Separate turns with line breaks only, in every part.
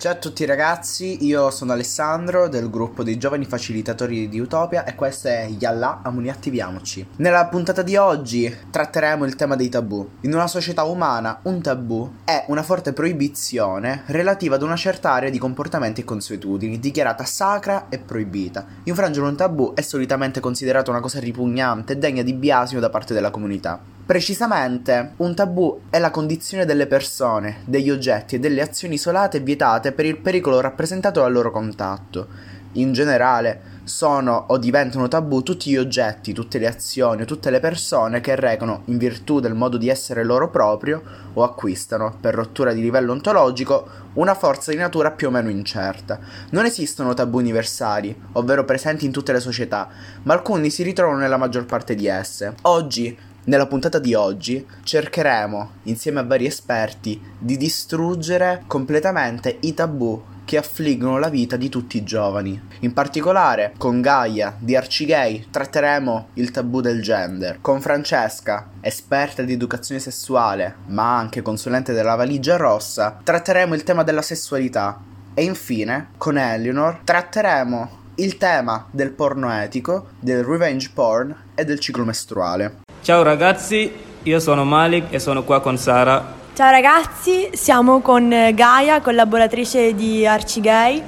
Ciao a tutti ragazzi, io sono Alessandro del gruppo dei giovani facilitatori di Utopia e questo è Yalla, Amuni Attiviamoci. Nella puntata di oggi tratteremo il tema dei tabù. In una società umana un tabù è una forte proibizione relativa ad una certa area di comportamenti e consuetudini, dichiarata sacra e proibita. Infrangere un tabù è solitamente considerato una cosa ripugnante e degna di biasimo da parte della comunità. Precisamente, un tabù è la condizione delle persone, degli oggetti e delle azioni isolate e vietate per il pericolo rappresentato dal loro contatto. In generale, sono o diventano tabù tutti gli oggetti, tutte le azioni o tutte le persone che recano, in virtù del modo di essere loro proprio, o acquistano, per rottura di livello ontologico, una forza di natura più o meno incerta. Non esistono tabù universali, ovvero presenti in tutte le società, ma alcuni si ritrovano nella maggior parte di esse. Oggi nella puntata di oggi cercheremo, insieme a vari esperti, di distruggere completamente i tabù che affliggono la vita di tutti i giovani. In particolare, con Gaia di Arcigay tratteremo il tabù del gender. Con Francesca, esperta di educazione sessuale, ma anche consulente della valigia rossa, tratteremo il tema della sessualità. E infine, con Eleanor, tratteremo il tema del porno etico, del revenge porn e del ciclo mestruale.
Ciao ragazzi, io sono Malik e sono qua con Sara.
Ciao ragazzi, siamo con Gaia, collaboratrice di Arcigay.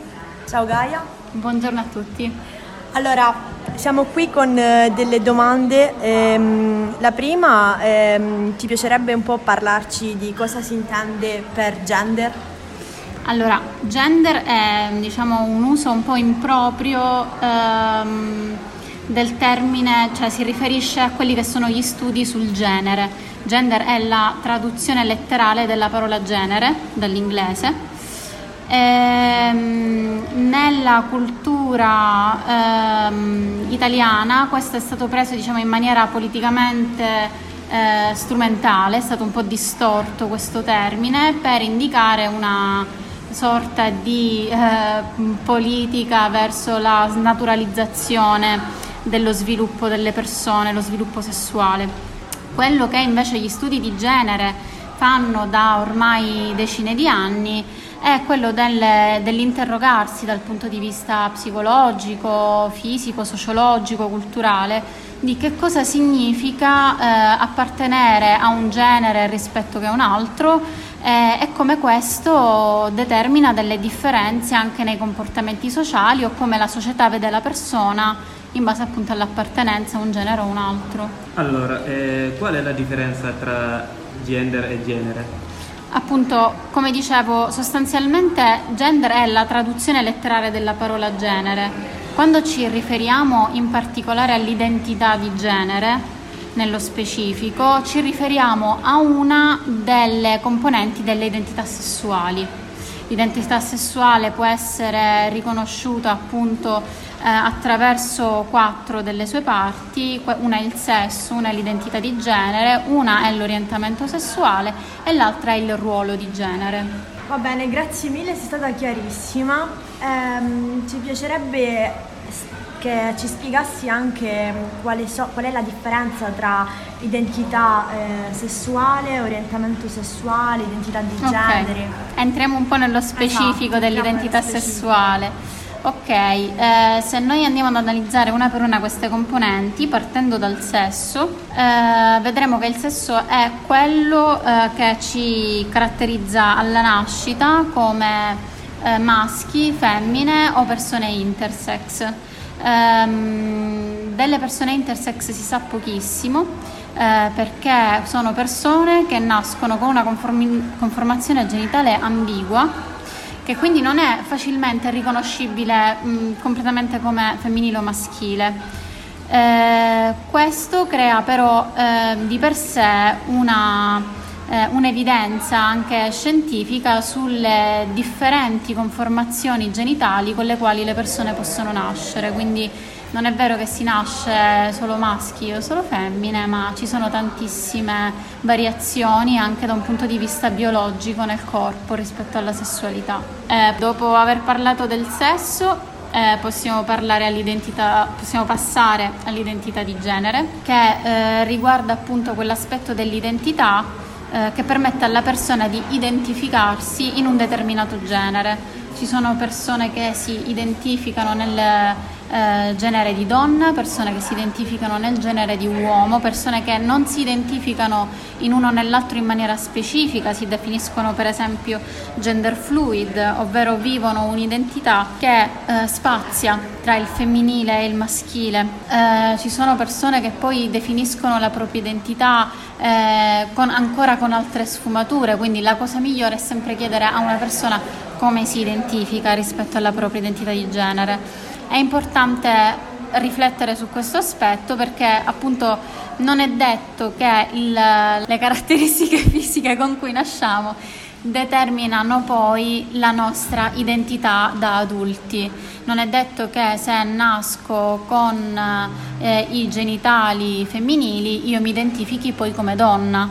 Ciao Gaia.
Buongiorno a tutti.
Allora, siamo qui con eh, delle domande. Ehm, la prima, ehm, ti piacerebbe un po' parlarci di cosa si intende per gender?
Allora, gender è diciamo, un uso un po' improprio ehm, del termine, cioè si riferisce a quelli che sono gli studi sul genere. Gender è la traduzione letterale della parola genere dall'inglese. Ehm, nella cultura ehm, italiana questo è stato preso diciamo, in maniera politicamente eh, strumentale, è stato un po' distorto questo termine per indicare una sorta di eh, politica verso la snaturalizzazione dello sviluppo delle persone, lo sviluppo sessuale. Quello che invece gli studi di genere fanno da ormai decine di anni è quello del, dell'interrogarsi dal punto di vista psicologico, fisico, sociologico, culturale di che cosa significa eh, appartenere a un genere rispetto che a un altro eh, e come questo determina delle differenze anche nei comportamenti sociali o come la società vede la persona in base appunto all'appartenenza a un genere o un altro.
Allora, eh, qual è la differenza tra gender e genere?
Appunto, come dicevo, sostanzialmente gender è la traduzione letterale della parola genere. Quando ci riferiamo in particolare all'identità di genere, nello specifico, ci riferiamo a una delle componenti delle identità sessuali. L'identità sessuale può essere riconosciuta appunto eh, attraverso quattro delle sue parti, una è il sesso, una è l'identità di genere, una è l'orientamento sessuale e l'altra è il ruolo di genere.
Va bene, grazie mille, sei stata chiarissima. Ehm, ci piacerebbe che ci spiegassi anche quale, so, qual è la differenza tra identità eh, sessuale, orientamento sessuale, identità di
okay.
genere.
Entriamo un po' nello specifico esatto, dell'identità sessuale. Ok, eh, se noi andiamo ad analizzare una per una queste componenti, partendo dal sesso, eh, vedremo che il sesso è quello eh, che ci caratterizza alla nascita come eh, maschi, femmine o persone intersex. Ehm, delle persone intersex si sa pochissimo eh, perché sono persone che nascono con una conformi- conformazione genitale ambigua che quindi non è facilmente riconoscibile mh, completamente come femminile o maschile. Eh, questo crea però eh, di per sé una, eh, un'evidenza anche scientifica sulle differenti conformazioni genitali con le quali le persone possono nascere, quindi non è vero che si nasce solo maschi o solo femmine, ma ci sono tantissime variazioni anche da un punto di vista biologico nel corpo rispetto alla sessualità. Eh, dopo aver parlato del sesso, eh, possiamo, possiamo, passare all'identità di genere, che eh, riguarda appunto quell'aspetto dell'identità eh, che permette alla persona di identificarsi in un determinato genere ci sono persone che si identificano nel eh, genere di donna, persone che si identificano nel genere di uomo, persone che non si identificano in uno o nell'altro in maniera specifica, si definiscono per esempio gender fluid, ovvero vivono un'identità che eh, spazia tra il femminile e il maschile. Eh, ci sono persone che poi definiscono la propria identità eh, con, ancora con altre sfumature, quindi la cosa migliore è sempre chiedere a una persona come si identifica rispetto alla propria identità di genere. È importante riflettere su questo aspetto perché appunto non è detto che il, le caratteristiche fisiche con cui nasciamo determinano poi la nostra identità da adulti. Non è detto che se nasco con eh, i genitali femminili io mi identifichi poi come donna,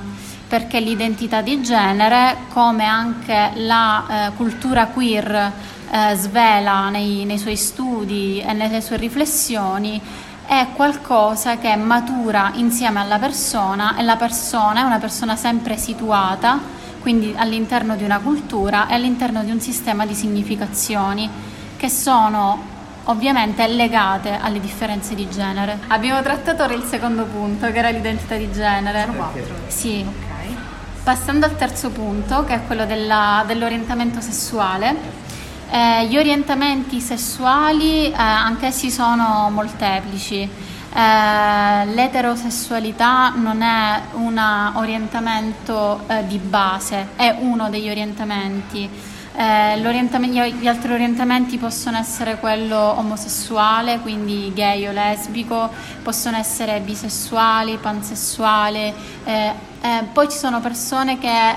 perché l'identità di genere, come anche la eh, cultura queer, eh, svela nei, nei suoi studi e nelle sue riflessioni è qualcosa che matura insieme alla persona e la persona è una persona sempre situata, quindi all'interno di una cultura e all'interno di un sistema di significazioni che sono ovviamente legate alle differenze di genere. Abbiamo trattato ora il secondo punto che era l'identità di genere.
Sono quattro.
Sì. Okay. Passando al terzo punto che è quello della, dell'orientamento sessuale. Eh, gli orientamenti sessuali eh, anch'essi sono molteplici. Eh, l'eterosessualità non è un orientamento eh, di base, è uno degli orientamenti. Eh, gli altri orientamenti possono essere quello omosessuale, quindi gay o lesbico, possono essere bisessuali, pansessuali, eh, poi ci sono persone che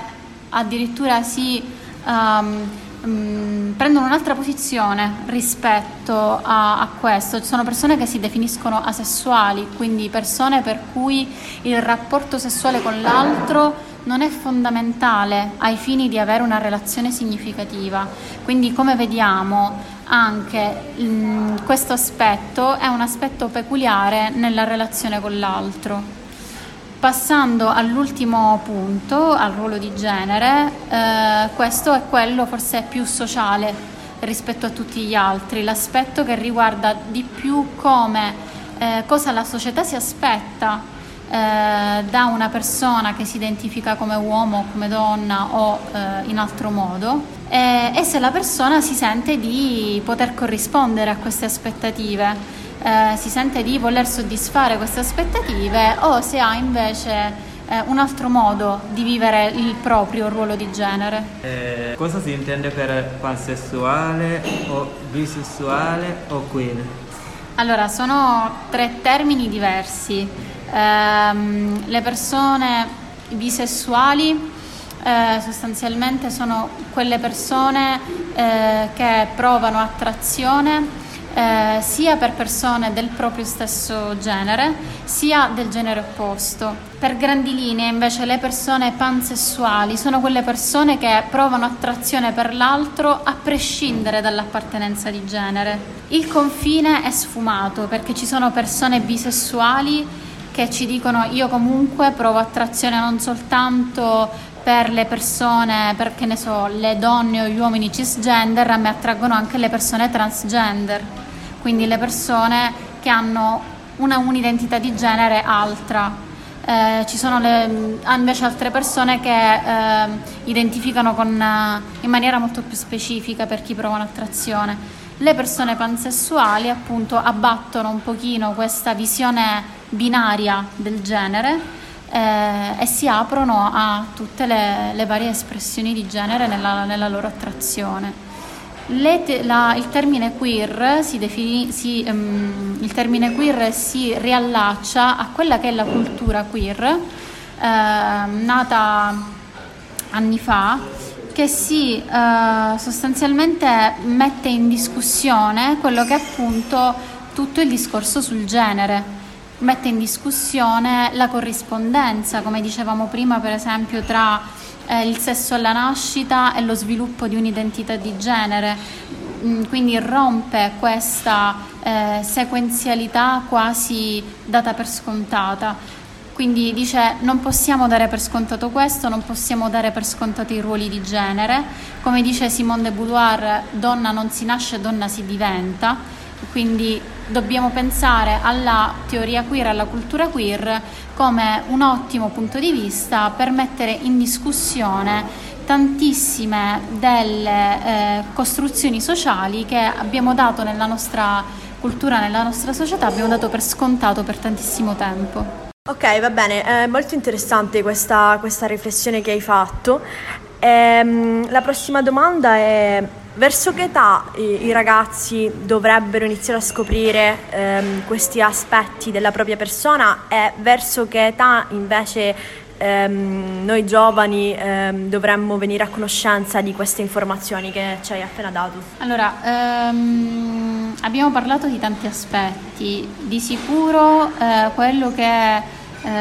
addirittura si um, mh, mm, prendono un'altra posizione rispetto a, a, questo. Ci sono persone che si definiscono asessuali, quindi persone per cui il rapporto sessuale con l'altro non è fondamentale ai fini di avere una relazione significativa. Quindi come vediamo anche mh, questo aspetto è un aspetto peculiare nella relazione con l'altro. Passando all'ultimo punto, al ruolo di genere, eh, questo è quello forse più sociale rispetto a tutti gli altri, l'aspetto che riguarda di più come eh, cosa la società si aspetta eh, da una persona che si identifica come uomo, come donna o eh, in altro modo e se la persona si sente di poter corrispondere a queste aspettative eh, si sente di voler soddisfare queste aspettative o se ha invece eh, un altro modo di vivere il proprio ruolo di genere.
Eh, cosa si intende per pansessuale o bisessuale o queer?
Allora, sono tre termini diversi. Ehm, le persone bisessuali eh, sostanzialmente sono quelle persone eh, che provano attrazione eh, sia per persone del proprio stesso genere sia del genere opposto. Per grandi linee invece le persone pansessuali sono quelle persone che provano attrazione per l'altro a prescindere dall'appartenenza di genere. Il confine è sfumato perché ci sono persone bisessuali che ci dicono io comunque provo attrazione non soltanto per le persone, perché ne so, le donne o gli uomini cisgender, a me attraggono anche le persone transgender quindi le persone che hanno una, un'identità di genere altra. Eh, ci sono le, invece altre persone che eh, identificano con, in maniera molto più specifica per chi provano attrazione. Le persone pansessuali appunto abbattono un pochino questa visione binaria del genere eh, e si aprono a tutte le, le, varie espressioni di genere nella, nella loro attrazione. Te- la, il, termine queer si defini- si, um, il termine queer si riallaccia a quella che è la cultura queer, eh, nata anni fa, che si eh, sostanzialmente mette in discussione quello che è appunto tutto il discorso sul genere mette in discussione la corrispondenza, come dicevamo prima, per esempio, tra eh, il sesso alla nascita e lo sviluppo di un'identità di genere, mm, quindi rompe questa eh, sequenzialità quasi data per scontata. quindi dice non possiamo dare per scontato questo, non possiamo dare per scontato i ruoli di genere, come dice Simone de Boudoir, donna non si nasce, donna si diventa, quindi dobbiamo pensare alla teoria queer, alla cultura queer come un ottimo punto di vista per mettere in discussione tantissime delle eh, costruzioni sociali che abbiamo dato nella nostra cultura, nella nostra società, abbiamo dato per scontato per tantissimo tempo.
Ok, va bene, è molto interessante questa, questa riflessione che hai fatto. Ehm, la prossima domanda è verso che età i, ragazzi dovrebbero iniziare a scoprire ehm, questi aspetti della propria persona e verso che età invece ehm, noi giovani ehm, dovremmo venire a conoscenza di queste informazioni che ci hai appena dato?
Allora, ehm, abbiamo parlato di tanti aspetti, di sicuro eh, quello che eh,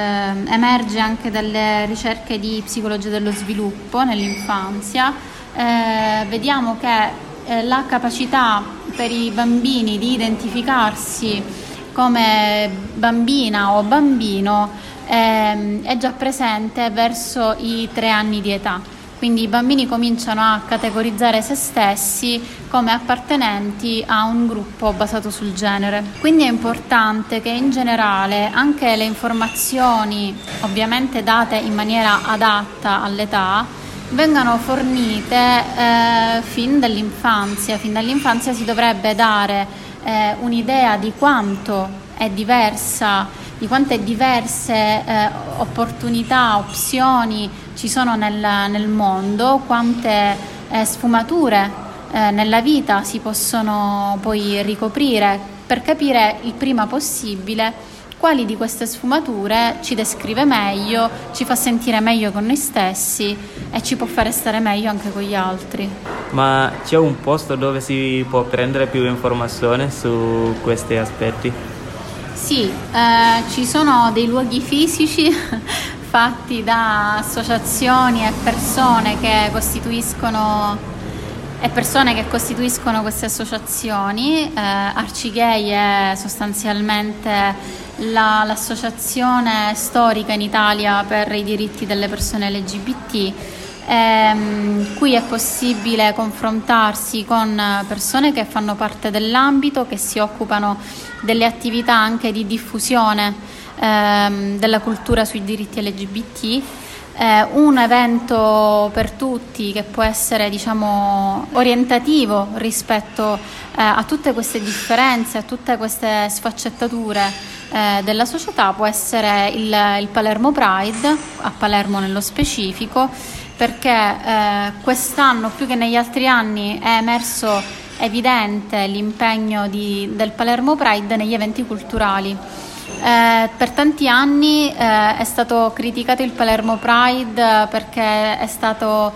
emerge anche dalle ricerche di psicologia dello sviluppo nell'infanzia, eh, vediamo che eh, la capacità per i bambini di identificarsi come bambina o bambino ehm, è già presente verso i tre anni di età. Quindi i bambini cominciano a categorizzare se stessi come appartenenti a un gruppo basato sul genere. Quindi è importante che in generale anche le informazioni, ovviamente date in maniera adatta all'età, vengano fornite eh, fin dall'infanzia. Fin dall'infanzia si dovrebbe dare eh, un'idea di quanto è diversa di quante diverse eh, opportunità, opzioni ci sono nel, nel mondo, quante eh, sfumature eh, nella vita si possono poi ricoprire per capire il prima possibile quali di queste sfumature ci descrive meglio, ci fa sentire meglio con noi stessi e ci può fare stare meglio anche con gli altri.
Ma c'è un posto dove si può prendere più informazione su questi aspetti?
Sì, eh, ci sono dei luoghi fisici fatti da associazioni e persone che costituiscono e persone che costituiscono queste associazioni. Eh, Arcigay è sostanzialmente la, l'associazione storica in Italia per i diritti delle persone LGBT. Ehm, qui è possibile confrontarsi con persone che fanno parte dell'ambito, che si occupano delle attività anche di diffusione ehm, della cultura sui diritti LGBT. Eh, un evento per tutti che può essere diciamo, orientativo rispetto eh, a tutte queste differenze, a tutte queste sfaccettature eh, della società può essere il, il, Palermo Pride, a Palermo nello specifico, perché eh, quest'anno più che negli altri anni è emerso evidente l'impegno di, del Palermo Pride negli eventi culturali. Eh, per tanti anni eh, è stato criticato il Palermo Pride perché è stato,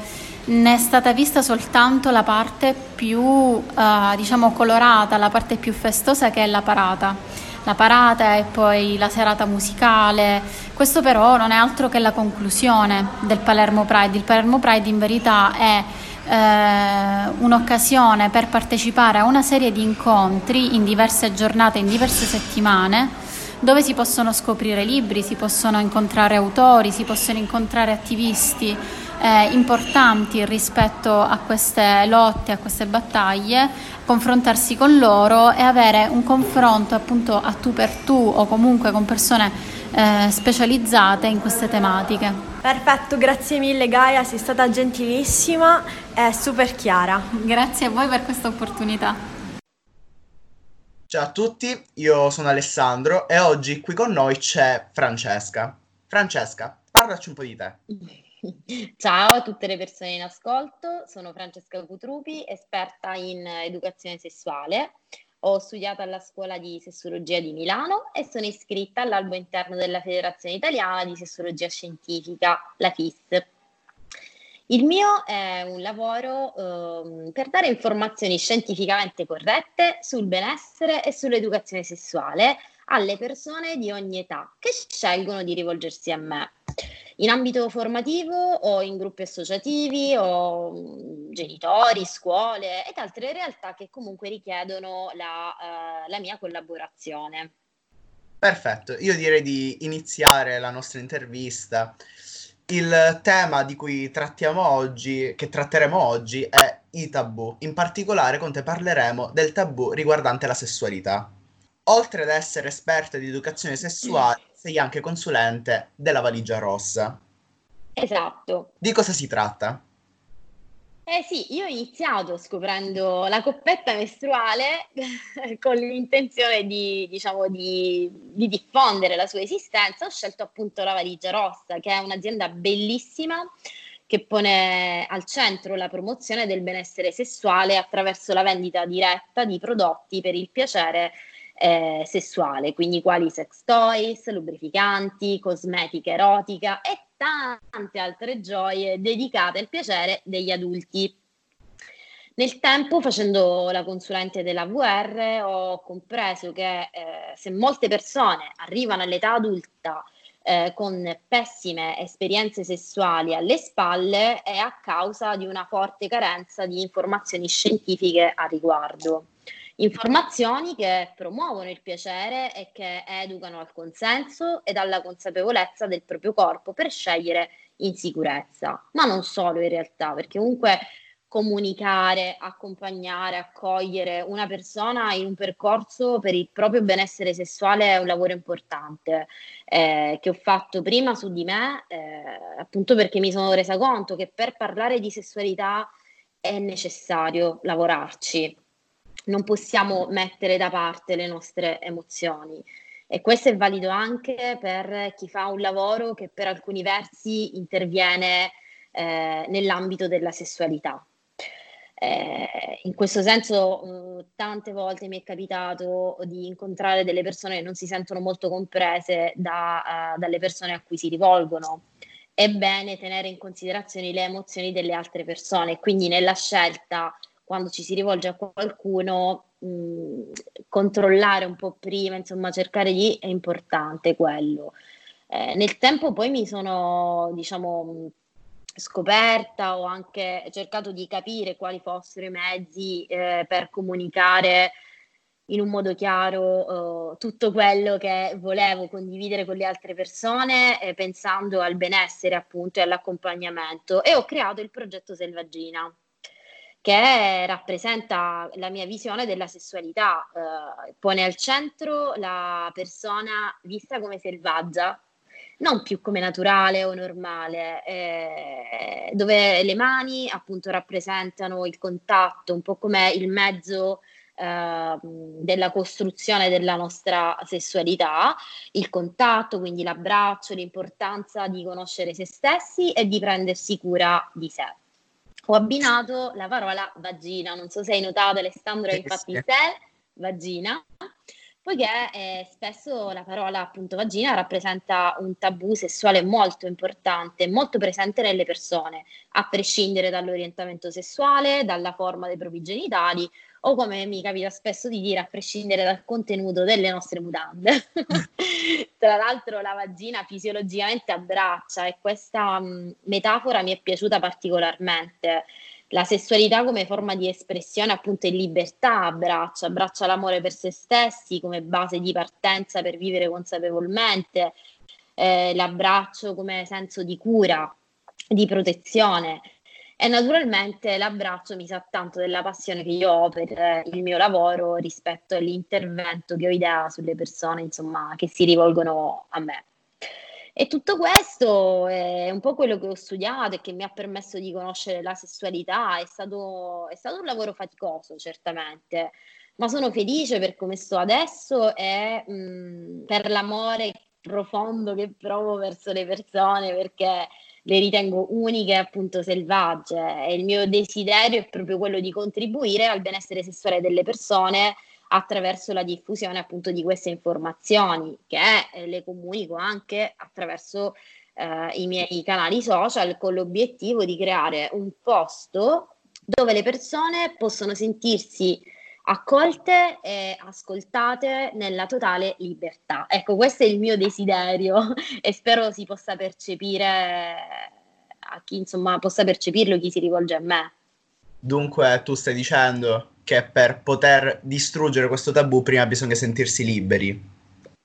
ne è stata vista soltanto la parte più eh, diciamo colorata, la parte più festosa che è la parata. La parata e poi la serata musicale. Questo però non è altro che la conclusione del Palermo Pride. Il Palermo Pride in verità è eh, un'occasione per partecipare a una serie di incontri in diverse giornate, in diverse settimane dove si possono scoprire libri, si possono incontrare autori, si possono incontrare attivisti eh, importanti rispetto a queste lotte, a queste battaglie, confrontarsi con loro e avere un confronto appunto a tu per tu o comunque con persone eh, specializzate in queste tematiche.
Perfetto, grazie mille Gaia, sei stata gentilissima e super chiara.
Grazie a voi per questa opportunità.
Ciao a tutti, io sono Alessandro e oggi qui con noi c'è Francesca. Francesca, parlaci un po' di te.
Ciao a tutte le persone in ascolto, sono Francesca Cutrupi, esperta in educazione sessuale. Ho studiato alla scuola di sessologia di Milano e sono iscritta all'albo interno della Federazione Italiana di Sessologia Scientifica, la FIS. Il mio è un lavoro eh, per dare informazioni scientificamente corrette sul benessere e sull'educazione sessuale alle persone di ogni età che scelgono di rivolgersi a me in ambito formativo o in gruppi associativi o mm, genitori, scuole ed altre realtà che comunque richiedono la, uh, la mia collaborazione.
Perfetto, io direi di iniziare la nostra intervista. Il tema di cui trattiamo oggi, che tratteremo oggi, è i tabù. In particolare con te parleremo del tabù riguardante la sessualità. Oltre ad essere esperta di educazione sessuale, sei anche consulente della valigia rossa.
Esatto.
Di cosa si tratta?
Eh sì, io ho iniziato scoprendo la coppetta mestruale con l'intenzione di, diciamo, di, di, diffondere la sua esistenza. Ho scelto appunto la Valigia Rossa, che è un'azienda bellissima che pone al centro la promozione del benessere sessuale attraverso la vendita diretta di prodotti per il piacere eh, sessuale, quindi quali sex toys, lubrificanti, cosmetica erotica e tante altre gioie dedicate al piacere degli adulti. Nel tempo, facendo la consulente della VR, ho compreso che eh, se molte persone arrivano all'età adulta eh, con pessime esperienze sessuali alle spalle, è a causa di una forte carenza di informazioni scientifiche a riguardo. Informazioni che promuovono il piacere e che educano al consenso ed alla consapevolezza del proprio corpo per scegliere in sicurezza, ma non solo in realtà, perché comunque comunicare, accompagnare, accogliere una persona in un percorso per il proprio benessere sessuale è un lavoro importante eh, che ho fatto prima su di me, eh, appunto perché mi sono resa conto che per parlare di sessualità è necessario lavorarci non possiamo mettere da parte le nostre emozioni. E questo è valido anche per chi fa un lavoro che per alcuni versi interviene eh, nell'ambito della sessualità. Eh, in questo senso, eh, tante volte mi è capitato di incontrare delle persone che non si sentono molto comprese da, uh, dalle persone a cui si rivolgono. È bene tenere in considerazione le emozioni delle altre persone, quindi nella scelta quando ci si rivolge a qualcuno, mh, controllare un po' prima, insomma, cercare di è importante quello. Eh, nel tempo poi mi sono, diciamo, scoperta, ho anche cercato di capire quali fossero i mezzi eh, per comunicare in un modo chiaro uh, tutto quello che volevo condividere con le altre persone, eh, pensando al benessere appunto e all'accompagnamento. E ho creato il progetto Selvaggina che rappresenta la mia visione della sessualità, eh, pone al centro la persona vista come selvaggia, non più come naturale o normale, eh, dove le mani appunto rappresentano il contatto, un po' come il mezzo eh, della costruzione della nostra sessualità, il contatto, quindi l'abbraccio, l'importanza di conoscere se stessi e di prendersi cura di sé ho abbinato la parola vagina. Non so se hai notato, Alessandro, sì, infatti sì. te, vagina, poiché eh, spesso la parola appunto vagina rappresenta un tabù sessuale molto importante, molto presente nelle persone, a prescindere dall'orientamento sessuale, dalla forma dei propri genitali o come mi capita spesso di dire, a prescindere dal contenuto delle nostre mutande. Tra l'altro la vagina fisiologicamente abbraccia e questa mh, metafora mi è piaciuta particolarmente. La sessualità come forma di espressione appunto in libertà abbraccia, abbraccia l'amore per se stessi come base di partenza per vivere consapevolmente, eh, l'abbraccio come senso di cura, di protezione e naturalmente l'abbraccio mi sa tanto della passione che io ho per il mio lavoro rispetto all'intervento che ho idea sulle persone, insomma, che si rivolgono a me. E tutto questo è un po' quello che ho studiato e che mi ha permesso di conoscere la sessualità. È stato, è stato un lavoro faticoso, certamente, ma sono felice per come sto adesso e mh, per l'amore profondo che provo verso le persone, perché le ritengo uniche e appunto selvagge. E il mio desiderio è proprio quello di contribuire al benessere sessuale delle persone attraverso la diffusione appunto di queste informazioni che eh, le comunico anche attraverso eh, i miei canali social con l'obiettivo di creare un posto dove le persone possono sentirsi accolte e ascoltate nella totale libertà. Ecco, questo è il mio desiderio e spero si possa percepire a chi insomma possa percepirlo chi si rivolge a me.
Dunque tu stai dicendo che per poter distruggere questo tabù prima bisogna sentirsi liberi.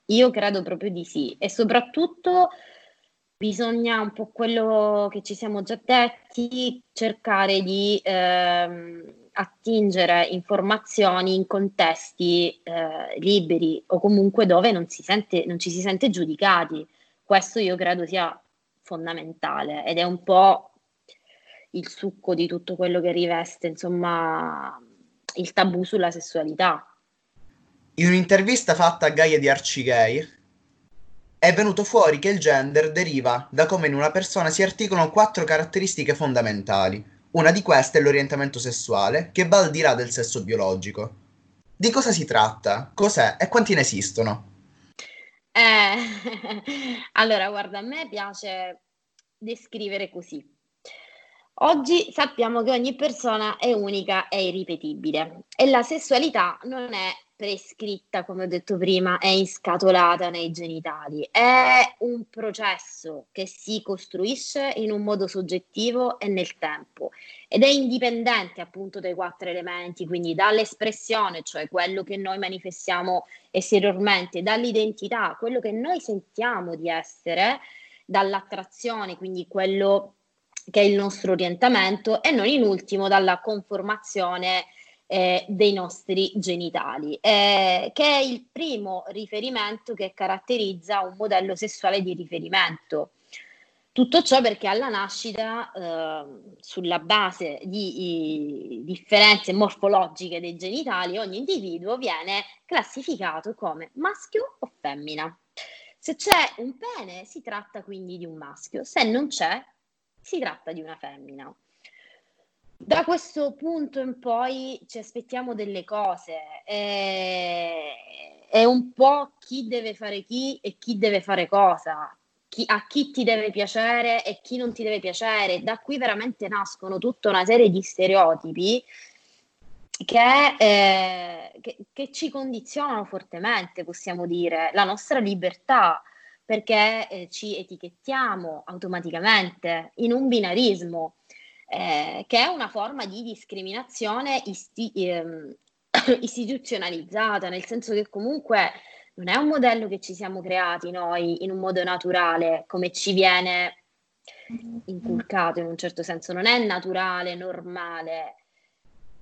Io credo proprio di sì e soprattutto bisogna un po' quello che ci siamo già detti, cercare di ehm, attingere informazioni in contesti eh, liberi o comunque dove non, si sente, non ci si sente giudicati. Questo io credo sia fondamentale ed è un po' il succo di tutto quello che riveste, insomma, il tabù sulla sessualità.
In un'intervista fatta a Gaia di Arcigay è venuto fuori che il gender deriva da come in una persona si articolano quattro caratteristiche fondamentali. Una di queste è l'orientamento sessuale, che va al di là del sesso biologico. Di cosa si tratta? Cos'è e quanti ne esistono?
Eh, allora, guarda, a me piace descrivere così. Oggi sappiamo che ogni persona è unica e irripetibile e la sessualità non è prescritta, come ho detto prima, è inscatolata nei genitali, è un processo che si costruisce in un modo soggettivo e nel tempo. Ed è indipendente appunto dai quattro elementi, quindi dall'espressione, cioè quello che noi manifestiamo esteriormente, dall'identità, quello che noi sentiamo di essere, dall'attrazione, quindi quello che è il nostro orientamento, e non in ultimo dalla conformazione eh, dei nostri genitali, eh, che è il primo riferimento che caratterizza un modello sessuale di riferimento. Tutto ciò perché alla nascita, eh, sulla base di differenze morfologiche dei genitali, ogni individuo viene classificato come maschio o femmina. Se c'è un pene, si tratta quindi di un maschio, se non c'è, si tratta di una femmina. Da questo punto in poi ci aspettiamo delle cose, è, è un po' chi deve fare chi e chi deve fare cosa, chi, a chi ti deve piacere e chi non ti deve piacere. Da qui veramente nascono tutta una serie di stereotipi che, eh, che, che ci condizionano fortemente, possiamo dire, la nostra libertà perché eh, ci etichettiamo automaticamente in un binarismo, eh, che è una forma di discriminazione isti- ehm, istituzionalizzata, nel senso che comunque non è un modello che ci siamo creati noi in un modo naturale, come ci viene inculcato in un certo senso, non è naturale, normale,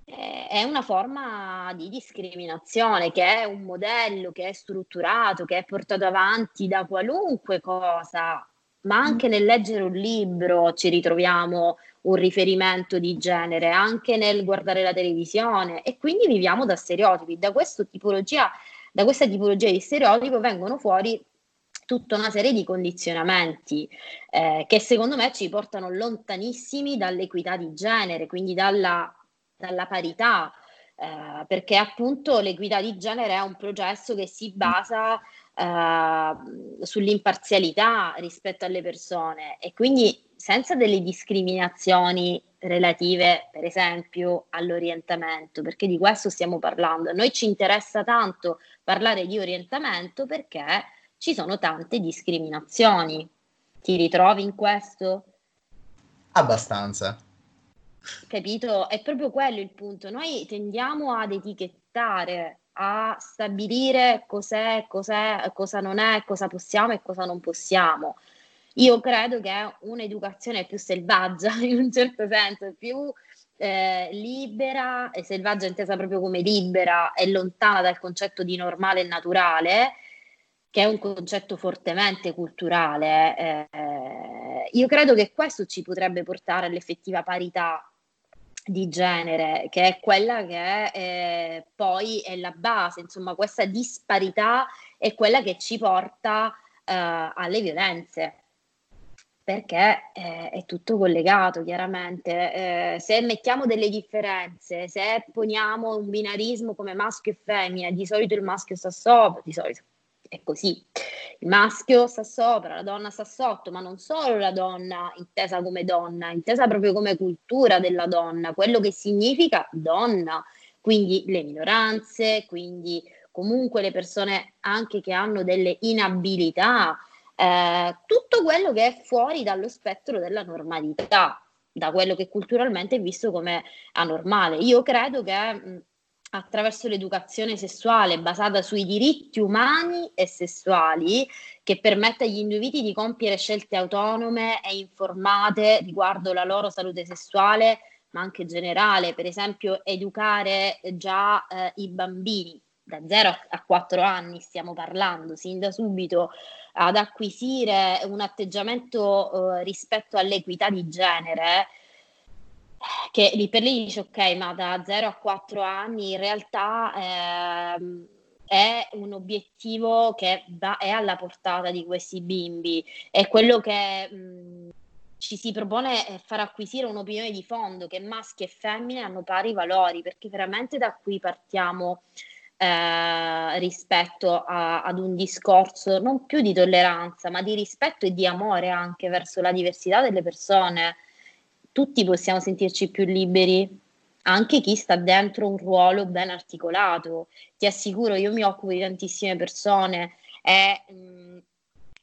è una forma di discriminazione che è un modello che è strutturato, che è portato avanti da qualunque cosa, ma anche nel leggere un libro ci ritroviamo un riferimento di genere, anche nel guardare la televisione e quindi viviamo da stereotipi. Da, tipologia, da questa tipologia di stereotipo vengono fuori tutta una serie di condizionamenti eh, che secondo me ci portano lontanissimi dall'equità di genere, quindi dalla dalla parità, eh, perché appunto l'equità di genere è un processo che si basa eh, sull'imparzialità rispetto alle persone e quindi senza delle discriminazioni relative, per esempio, all'orientamento, perché di questo stiamo parlando. A noi ci interessa tanto parlare di orientamento perché ci sono tante discriminazioni. Ti ritrovi in questo?
Abbastanza.
Capito? È proprio quello il punto. Noi tendiamo ad etichettare, a stabilire cos'è, cos'è, cosa non è, cosa possiamo e cosa non possiamo. Io credo che un'educazione più selvaggia, in un certo senso, più eh, libera e selvaggia intesa proprio come libera e lontana dal concetto di normale e naturale, che è un concetto fortemente culturale, eh, io credo che questo ci potrebbe portare all'effettiva parità di genere, che è quella che eh, poi è la base, insomma, questa disparità è quella che ci porta eh, alle violenze. Perché eh, è tutto collegato, chiaramente. Eh, se mettiamo delle differenze, se poniamo un binarismo come maschio e femmina, di solito il maschio sta sopra, di solito è così. Il maschio sta sopra, la donna sta sotto, ma non solo la donna intesa come donna, intesa proprio come cultura della donna, quello che significa donna, quindi le minoranze, quindi comunque le persone anche che hanno delle inabilità, eh, tutto quello che è fuori dallo spettro della normalità, da quello che culturalmente è visto come anormale. Io credo che mh, attraverso l'educazione sessuale basata sui diritti umani e sessuali che permette agli individui di compiere scelte autonome e informate riguardo la loro salute sessuale, ma anche generale, per esempio educare già eh, i bambini da 0 a 4 anni stiamo parlando, sin da subito ad acquisire un atteggiamento eh, rispetto all'equità di genere che lì per lì dice ok, ma da 0 a 4 anni in realtà ehm, è un obiettivo che da, è alla portata di questi bimbi, è quello che mh, ci si propone è far acquisire un'opinione di fondo che maschi e femmine hanno pari valori, perché veramente da qui partiamo eh, rispetto a, ad un discorso non più di tolleranza, ma di rispetto e di amore anche verso la diversità delle persone tutti possiamo sentirci più liberi, anche chi sta dentro un ruolo ben articolato. Ti assicuro, io mi occupo di tantissime persone e mh,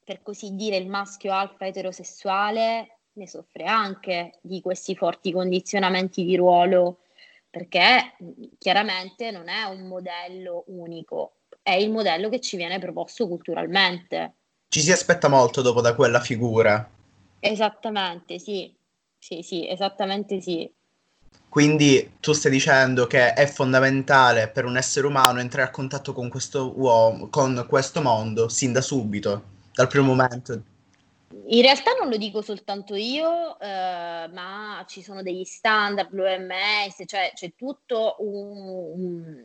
per così dire il maschio alfa eterosessuale ne soffre anche di questi forti condizionamenti di ruolo perché chiaramente non è un modello unico, è il modello che ci viene proposto culturalmente.
Ci si aspetta molto dopo da quella figura.
Esattamente, sì. Sì, sì, esattamente sì.
Quindi tu stai dicendo che è fondamentale per un essere umano entrare a contatto con questo uomo, con questo mondo, sin da subito, dal primo momento.
In realtà non lo dico soltanto io, eh, ma ci sono degli standard, l'OMS, cioè c'è tutto un,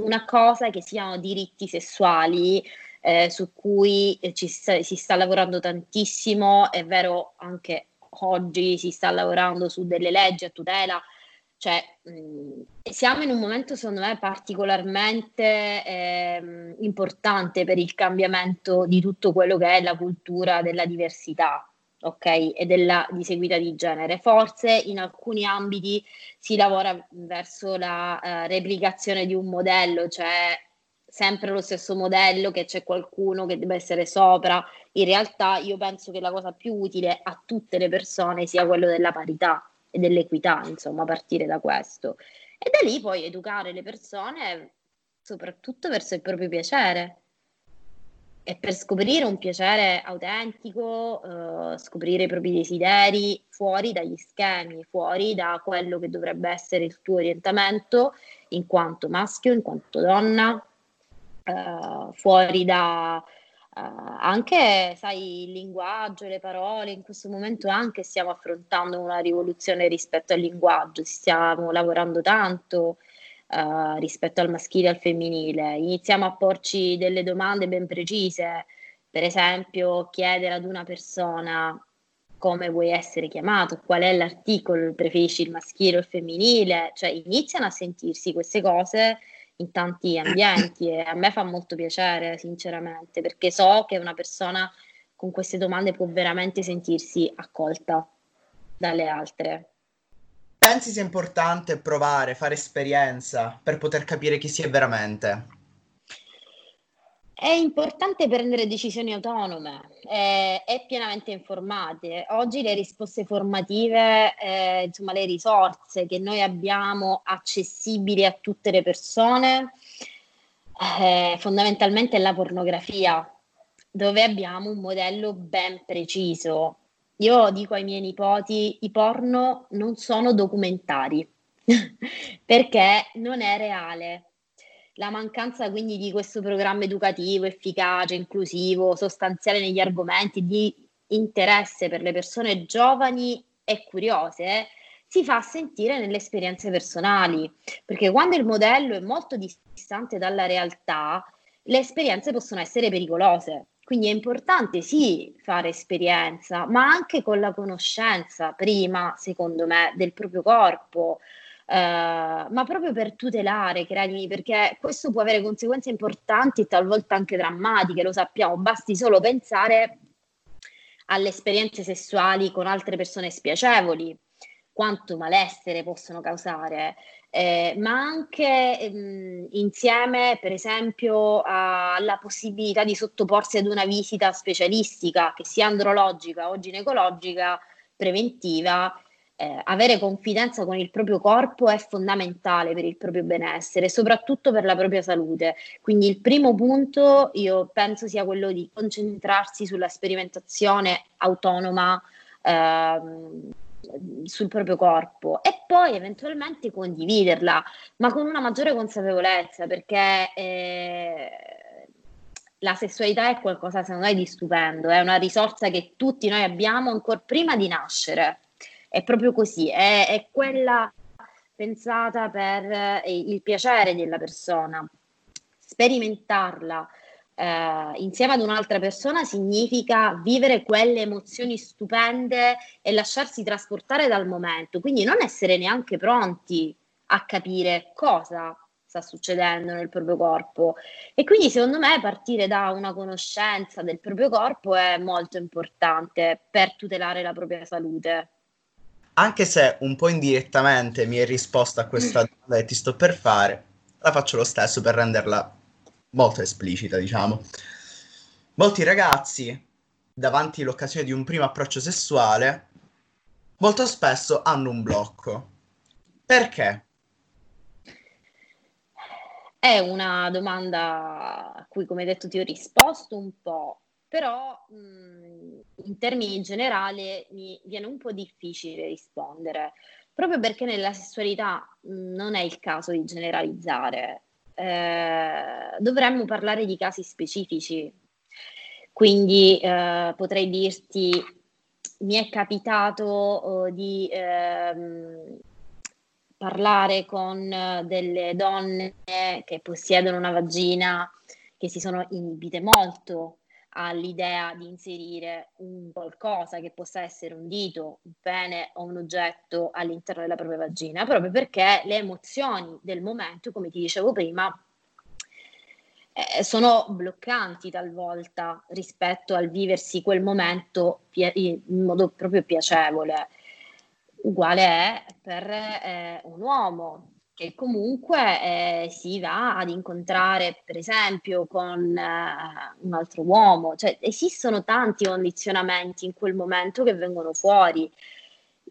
una cosa che si chiamano diritti sessuali, eh, su cui ci si sta lavorando tantissimo, è vero anche oggi si sta lavorando su delle leggi a tutela, cioè mh, siamo in un momento secondo me particolarmente eh, importante per il cambiamento di tutto quello che è la cultura della diversità. Ok, e della diseguita di genere. Forse in alcuni ambiti si lavora verso la uh, replicazione di un modello, cioè sempre lo stesso modello, che c'è qualcuno che deve essere sopra. In realtà io penso che la cosa più utile a tutte le persone sia quello della parità dell'equità, insomma, partire da questo. E da lì poi educare le persone soprattutto verso il proprio piacere e per scoprire un piacere autentico, eh, scoprire i propri desideri fuori dagli schemi, fuori da quello che dovrebbe essere il tuo orientamento in quanto maschio, in quanto donna, uh, fuori da uh, anche, sai, il linguaggio, le parole. In questo momento anche stiamo affrontando una rivoluzione rispetto al linguaggio, stiamo lavorando tanto. Uh, rispetto al maschile e al femminile, iniziamo a porci delle domande ben precise, per esempio chiedere ad una persona come vuoi essere chiamato, qual è l'articolo, preferisci il maschile o il femminile, cioè iniziano a sentirsi queste cose in tanti ambienti e a me fa molto piacere, sinceramente, perché so che una persona con queste domande può veramente sentirsi accolta dalle altre.
Pensi sia importante provare, fare esperienza per poter capire chi si è veramente?
È importante prendere decisioni autonome eh, e pienamente informate. Oggi le risposte formative, eh, insomma le risorse che noi abbiamo accessibili a tutte le persone, eh, fondamentalmente è la pornografia, dove abbiamo un modello ben preciso. Io dico ai miei nipoti, i porno non sono documentari, perché non è reale la mancanza quindi di questo programma educativo efficace, inclusivo, sostanziale negli argomenti, di interesse per le persone giovani e curiose, si fa sentire nelle esperienze personali, perché quando il modello è molto distante dalla realtà, le esperienze possono essere pericolose. Quindi è importante sì fare esperienza, ma anche con la conoscenza prima, secondo me, del proprio corpo, Uh, ma proprio per tutelare, credimi, perché questo può avere conseguenze importanti e talvolta anche drammatiche, lo sappiamo, basti solo pensare alle esperienze sessuali con altre persone spiacevoli, quanto malessere possono causare, eh, ma anche ehm, insieme, per esempio, alla possibilità di sottoporsi ad una visita specialistica, che sia andrologica o ginecologica, preventiva, eh, avere confidenza con il proprio corpo è fondamentale per il proprio benessere, soprattutto per la propria salute. Quindi il primo punto io penso sia quello di concentrarsi sulla sperimentazione autonoma ehm, sul proprio corpo e poi eventualmente condividerla, ma con una maggiore consapevolezza, perché eh, la sessualità è qualcosa, secondo me, di stupendo, è una risorsa che tutti noi abbiamo ancora prima di nascere è proprio così, è, è quella pensata per eh, il piacere della persona. Sperimentarla eh, insieme ad un'altra persona significa vivere quelle emozioni stupende e lasciarsi trasportare dal momento, quindi non essere neanche pronti a capire cosa sta succedendo nel proprio corpo. E quindi secondo me partire da una conoscenza del proprio corpo è molto importante per tutelare la propria salute
anche se un po' indirettamente mi hai risposto a questa domanda che ti sto per fare, la faccio lo stesso per renderla molto esplicita, diciamo. Molti ragazzi, davanti all'occasione di un primo approccio sessuale, molto spesso hanno un blocco. Perché?
È una domanda a cui, come detto, ti ho risposto un po', però mh, in termini generali mi viene un po' difficile rispondere, proprio perché nella sessualità non è il caso di generalizzare, eh, dovremmo parlare di casi specifici. Quindi eh, potrei dirti, mi è capitato eh, di ehm, parlare con delle donne che possiedono una vagina che si sono inibite molto all'idea di inserire un qualcosa che possa essere un dito, un pene o un oggetto all'interno della propria vagina, proprio perché le emozioni del momento, come ti dicevo prima, eh, sono bloccanti talvolta rispetto al viversi quel momento pi- in modo proprio piacevole. Uguale è per eh, un uomo che comunque eh, si va ad incontrare, per esempio, con eh, un altro uomo. Cioè, esistono tanti condizionamenti in quel momento che vengono fuori.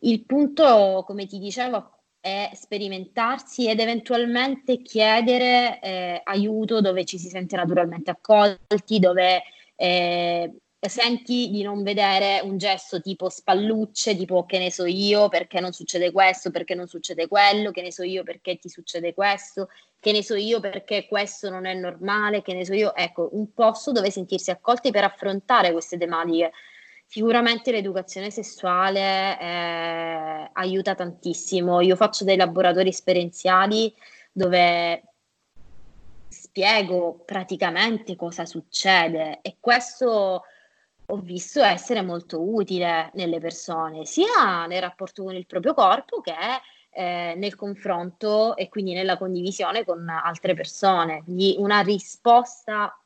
Il punto, come ti dicevo, è sperimentarsi ed eventualmente chiedere eh, aiuto dove ci si sente naturalmente accolti, dove eh, senti di non vedere un gesto tipo spallucce, tipo che ne so io perché non succede questo, perché non succede quello, che ne so io perché ti succede questo, che ne so io perché questo non è normale, che ne so io, ecco, un posto dove sentirsi accolti per affrontare queste tematiche. Sicuramente l'educazione sessuale eh, aiuta tantissimo. Io faccio dei laboratori esperienziali dove spiego praticamente cosa succede e questo ho visto essere molto utile nelle persone, sia nel rapporto con il proprio corpo che eh, nel confronto e quindi nella condivisione con altre persone. Quindi una risposta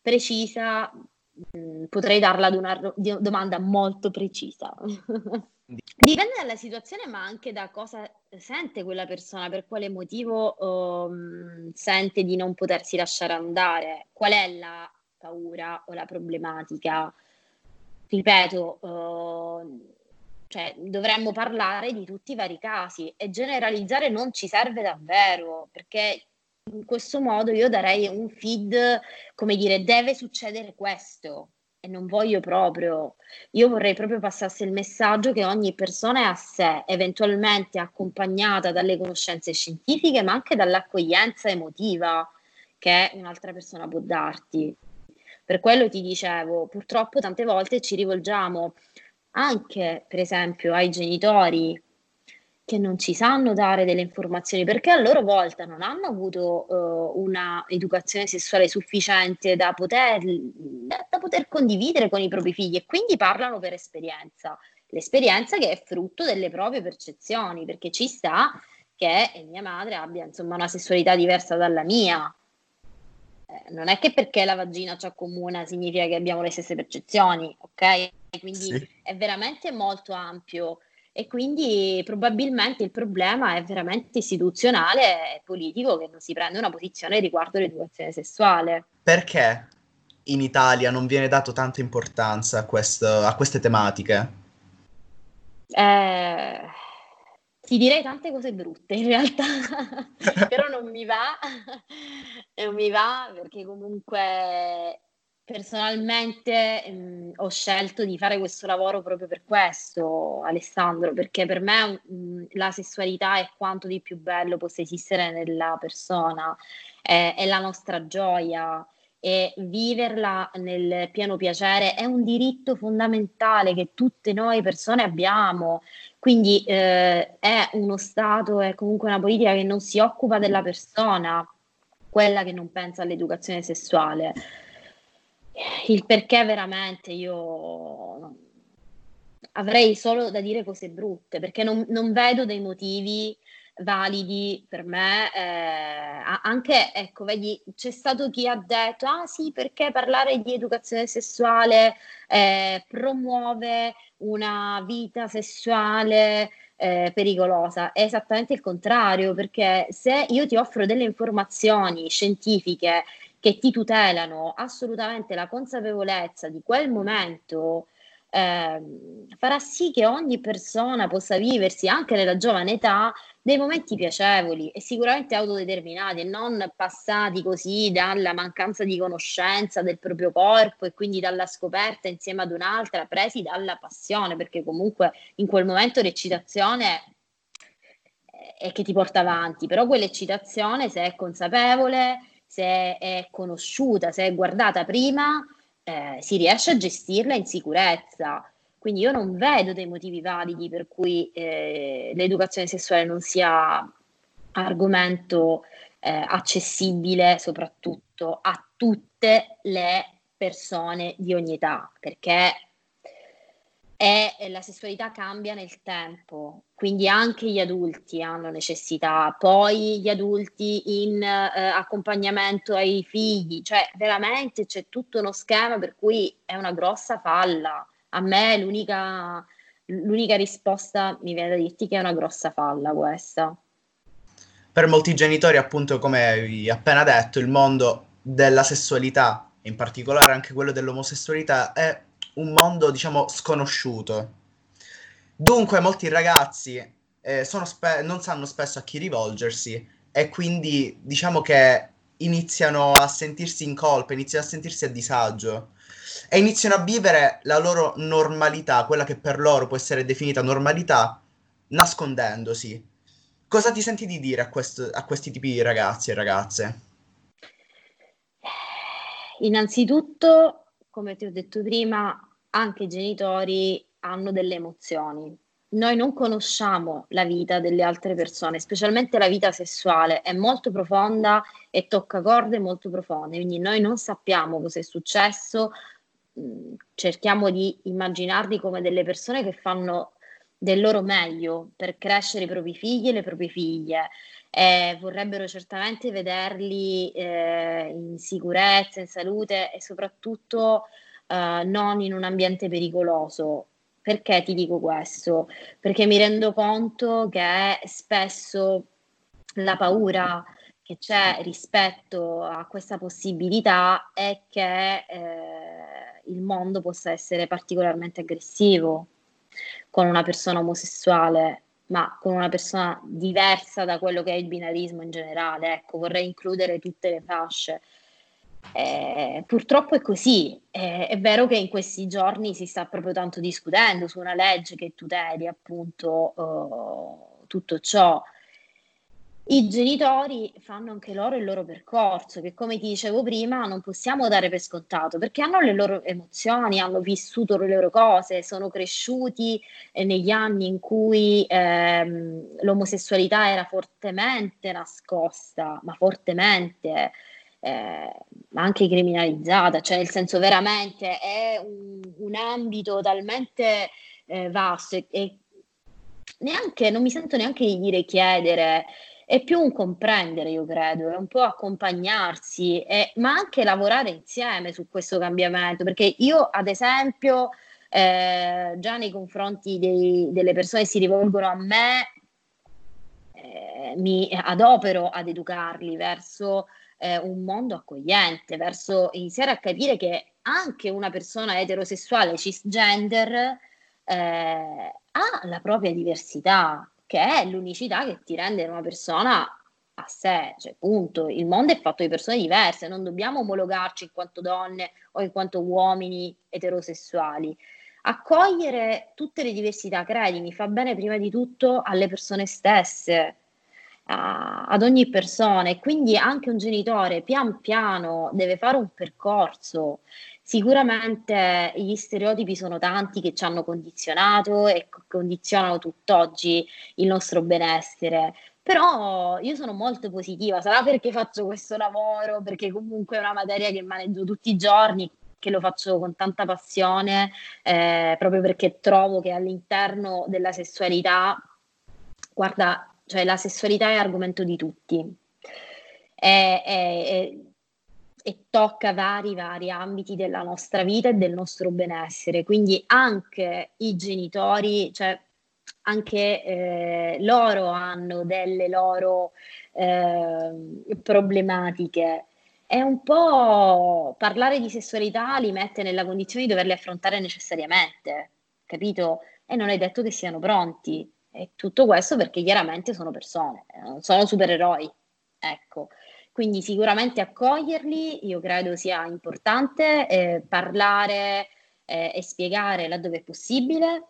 precisa mh, mm, potrei darla ad una ro- domanda molto precisa. Dipende dalla situazione, ma anche da cosa sente quella persona, per quale motivo um, sente di non potersi lasciare andare, qual è la paura o la problematica ripeto, uh, cioè, dovremmo parlare di tutti i vari casi e generalizzare non ci serve davvero, perché in questo modo io darei un feed, come dire, deve succedere questo e non voglio proprio. Io vorrei proprio passasse il messaggio che ogni persona è a sé, eventualmente accompagnata dalle conoscenze scientifiche, ma anche dall'accoglienza emotiva che un'altra persona può darti. Per quello ti dicevo, purtroppo tante volte ci rivolgiamo anche, per esempio, ai genitori che non ci sanno dare delle informazioni perché a loro volta non hanno avuto uh, una educazione sessuale sufficiente da poter, da poter condividere con i propri figli e quindi parlano per esperienza. L'esperienza che è frutto delle proprie percezioni, perché ci sta che mia madre abbia insomma una sessualità diversa dalla mia, eh, non è che perché la vagina ci accomuna significa che abbiamo le stesse percezioni, ok? Quindi sì. è veramente molto ampio e quindi probabilmente il problema è veramente istituzionale e politico che non si prende una posizione riguardo l'educazione sessuale.
Perché in Italia non viene dato tanta importanza a, questo, a queste tematiche?
Eh, Ti direi tante cose brutte in realtà, però non mi va, non mi va perché comunque personalmente mh, mm, ho scelto di fare questo lavoro proprio per questo, Alessandro, perché per me mh, mm, la sessualità è quanto di più bello possa esistere nella persona, è, è la nostra gioia e viverla nel pieno piacere è un diritto fondamentale che tutte noi persone abbiamo. Quindi eh, è uno Stato, è comunque una politica che non si occupa della persona, quella che non pensa all'educazione sessuale. Il perché veramente io avrei solo da dire cose brutte, perché non, non vedo dei motivi validi per me. Eh, anche, ecco, vedi, c'è stato chi ha detto, ah sì, perché parlare di educazione sessuale eh, promuove una vita sessuale eh, pericolosa. È esattamente il contrario, perché se io ti offro delle informazioni scientifiche che ti tutelano assolutamente la consapevolezza di quel momento, eh, farà sì che ogni persona possa viversi anche nella giovane età dei momenti piacevoli e sicuramente autodeterminati e non passati così dalla mancanza di conoscenza del proprio corpo e quindi dalla scoperta insieme ad un'altra, presi dalla passione, perché comunque in quel momento l'eccitazione è che ti porta avanti, però quell'eccitazione se è consapevole, se è conosciuta, se è guardata prima, eh, si riesce a gestirla in sicurezza. Quindi io non vedo dei motivi validi per cui eh, l'educazione sessuale non sia argomento eh, accessibile soprattutto a tutte le persone di ogni età, perché è, la sessualità cambia nel tempo, quindi anche gli adulti hanno necessità, poi gli adulti in eh, accompagnento ai figli, cioè veramente c'è tutto uno schema per cui è una grossa falla a me l'unica, l'unica risposta mi viene da dirti che è una grossa falla questa.
Per molti genitori, appunto, come hai appena detto, il mondo della sessualità, in particolare anche quello dell'omosessualità, è un mondo, diciamo, sconosciuto. Dunque, molti ragazzi eh, spe- non sanno spesso a chi rivolgersi e quindi diciamo che iniziano a sentirsi in colpa, iniziano a sentirsi a disagio e iniziano a vivere la loro normalità, quella che per loro può essere definita normalità, nascondendosi. Cosa ti senti di dire a, questo, a questi tipi di ragazzi e ragazze?
Innanzitutto, come ti ho detto prima, anche i genitori hanno delle emozioni. Noi non conosciamo la vita delle altre persone, specialmente la vita sessuale, è molto profonda e tocca corde molto profonde, quindi noi non sappiamo cosa è successo, cerchiamo di immaginarli come delle persone che fanno del loro meglio per crescere i propri figli e le proprie figlie. Eh, vorrebbero certamente vederli eh, in sicurezza, in salute e soprattutto eh, non in un ambiente pericoloso. Perché ti dico questo? Perché mi rendo conto che spesso la paura che c'è rispetto a questa possibilità è che eh, il mondo possa essere particolarmente aggressivo con una persona omosessuale, ma con una persona diversa da quello che è il binarismo in generale. Ecco, vorrei includere tutte le fasce. Eh, purtroppo è così. Eh, è vero che in questi giorni si sta proprio tanto discutendo su una legge che tuteli appunto uh, tutto ciò. I genitori fanno anche loro il loro percorso, che come ti dicevo prima non possiamo dare per scontato, perché hanno le loro emozioni, hanno vissuto le loro cose, sono cresciuti eh, negli anni in cui ehm, l'omosessualità era fortemente nascosta, ma fortemente, eh, anche criminalizzata, cioè nel senso veramente è un, un ambito talmente eh, vasto e, e neanche, non mi sento neanche di dire chiedere è più un comprendere, io credo, è un po' accompagnarsi, e, ma anche lavorare insieme su questo cambiamento, perché io, ad esempio, eh, già nei confronti dei, delle persone che si rivolgono a me, eh, mi adopero ad educarli verso eh, un mondo accogliente, verso iniziare a capire che anche una persona eterosessuale cisgender eh, ha la propria diversità, che è l'unicità che ti rende una persona a sé, cioè punto. Il mondo è fatto di persone diverse, non dobbiamo omologarci in quanto donne o in quanto uomini eterosessuali. Accogliere tutte le diversità, credimi, fa bene prima di tutto alle persone stesse, a, ad ogni persona e quindi anche un genitore pian piano deve fare un percorso. Sicuramente gli stereotipi sono tanti che ci hanno condizionato e condizionano tutt'oggi il nostro benessere, però io sono molto positiva, sarà perché faccio questo lavoro, perché comunque è una materia che maneggio tutti i giorni, che lo faccio con tanta passione, eh, proprio perché trovo che all'interno della sessualità, guarda, cioè la sessualità è argomento di tutti. È, è, è, e tocca vari, vari ambiti della nostra vita e del nostro benessere. Quindi anche i genitori, cioè anche eh, loro hanno delle loro eh, problematiche. È un po' parlare di sessualità li mette nella condizione di doverle affrontare necessariamente, capito? E non è detto che siano pronti. E tutto questo perché chiaramente sono persone, non sono supereroi. Ecco. Quindi sicuramente accoglierli io credo sia importante, eh, parlare eh, e spiegare laddove è possibile,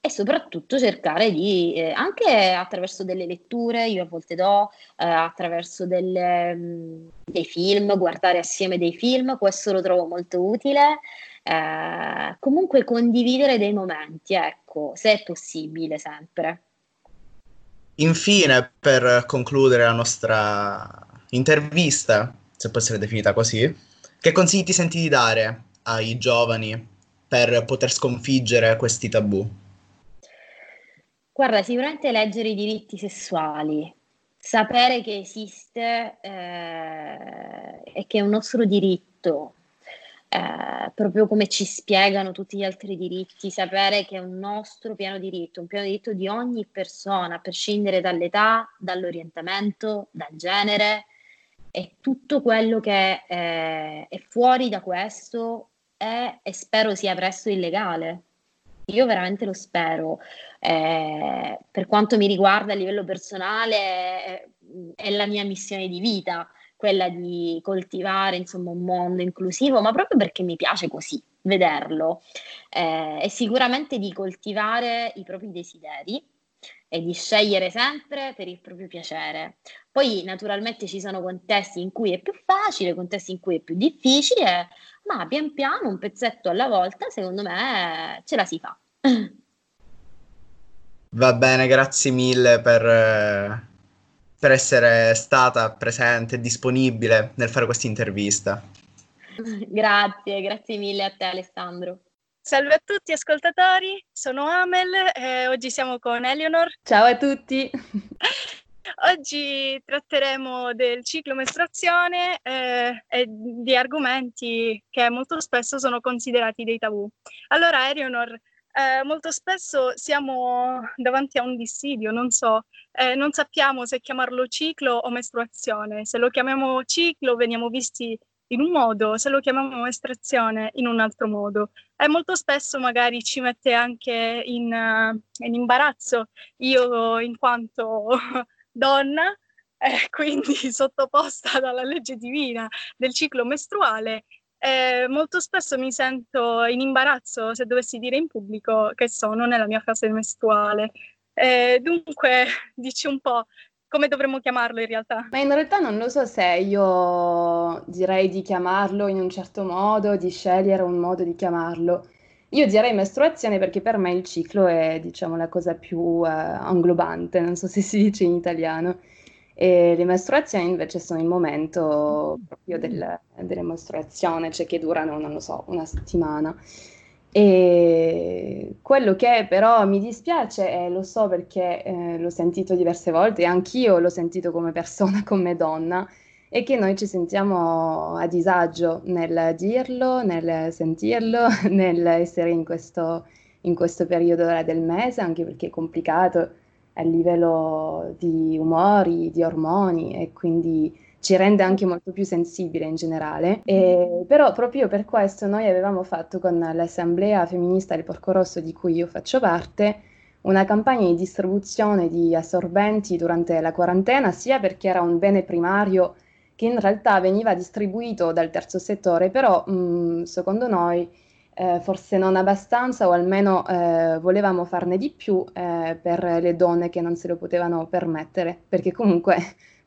e soprattutto cercare di, eh, anche attraverso delle letture, io a volte do, eh, attraverso delle, mm, dei film, guardare assieme dei film, questo lo trovo molto utile. Eh, comunque condividere dei momenti, ecco, se è possibile sempre.
Infine, per concludere la nostra intervista, se può essere definita così, che consigli ti senti di dare ai giovani per poter sconfiggere questi tabù?
Guarda, sicuramente leggere i diritti sessuali, sapere che esiste eh, e che è un nostro diritto, eh, proprio come ci spiegano tutti gli altri diritti, sapere che è un nostro pieno diritto, un pieno diritto di ogni persona, a prescindere dall'età, dall'orientamento, dal genere, e tutto quello che eh, è fuori da questo è e spero sia presto illegale. Io veramente lo spero. Eh, per quanto mi riguarda a livello personale, è, è la mia missione di vita, quella di coltivare insomma, un mondo inclusivo, ma proprio perché mi piace così vederlo eh, e sicuramente di coltivare i propri desideri e di scegliere sempre per il proprio piacere. Poi naturalmente ci sono contesti in cui è più facile, contesti in cui è più difficile, ma pian piano, un pezzetto alla volta, secondo me ce la si fa.
Va bene, grazie mille per, per essere stata presente e disponibile nel fare questa intervista.
Grazie, grazie mille a te Alessandro.
Salve a tutti ascoltatori, sono Amel e oggi siamo con Eleonor.
Ciao a tutti.
Oggi tratteremo del ciclo mestruazione eh, e di argomenti che molto spesso sono considerati dei tabù. Allora, Eleonor, eh, molto spesso siamo davanti a un dissidio, non so, eh, non sappiamo se chiamarlo ciclo o mestruazione. Se lo chiamiamo ciclo veniamo visti in un modo, se lo chiamiamo mestruazione in un altro modo. E molto spesso magari ci mette anche in, uh, in imbarazzo. Io, in quanto donna, eh, quindi sottoposta dalla legge divina del ciclo mestruale, eh, molto spesso mi sento in imbarazzo se dovessi dire in pubblico che sono nella mia fase mestruale. Eh, dunque, dici un po' come dovremmo chiamarlo in realtà?
Ma in realtà non lo so se io direi di chiamarlo in un certo modo, di scegliere un modo di chiamarlo. Io direi mestruazione perché per me il ciclo è, diciamo, la cosa più uh, inglobante, non so se si dice in italiano. E le mestruazioni invece sono il momento proprio del, delle mestruazioni, cioè che durano, non lo so, una settimana. E quello che però mi dispiace, e lo so perché eh, l'ho sentito diverse volte, e anch'io l'ho sentito come persona, come donna, è che noi ci sentiamo a disagio nel dirlo, nel sentirlo, nel essere in questo, in questo periodo del mese, anche perché è complicato a livello di umori, di ormoni e quindi ci rende anche molto più sensibile in generale. E, però proprio per questo noi avevamo fatto con l'Assemblea Femminista del Porco Rosso di cui io faccio parte una campagna di distribuzione di assorbenti durante la quarantena, sia perché era un bene primario che in realtà veniva distribuito dal terzo settore, però mh, mm, secondo noi eh, forse non abbastanza o almeno eh, volevamo farne di più eh, per le donne che non se lo potevano permettere, perché comunque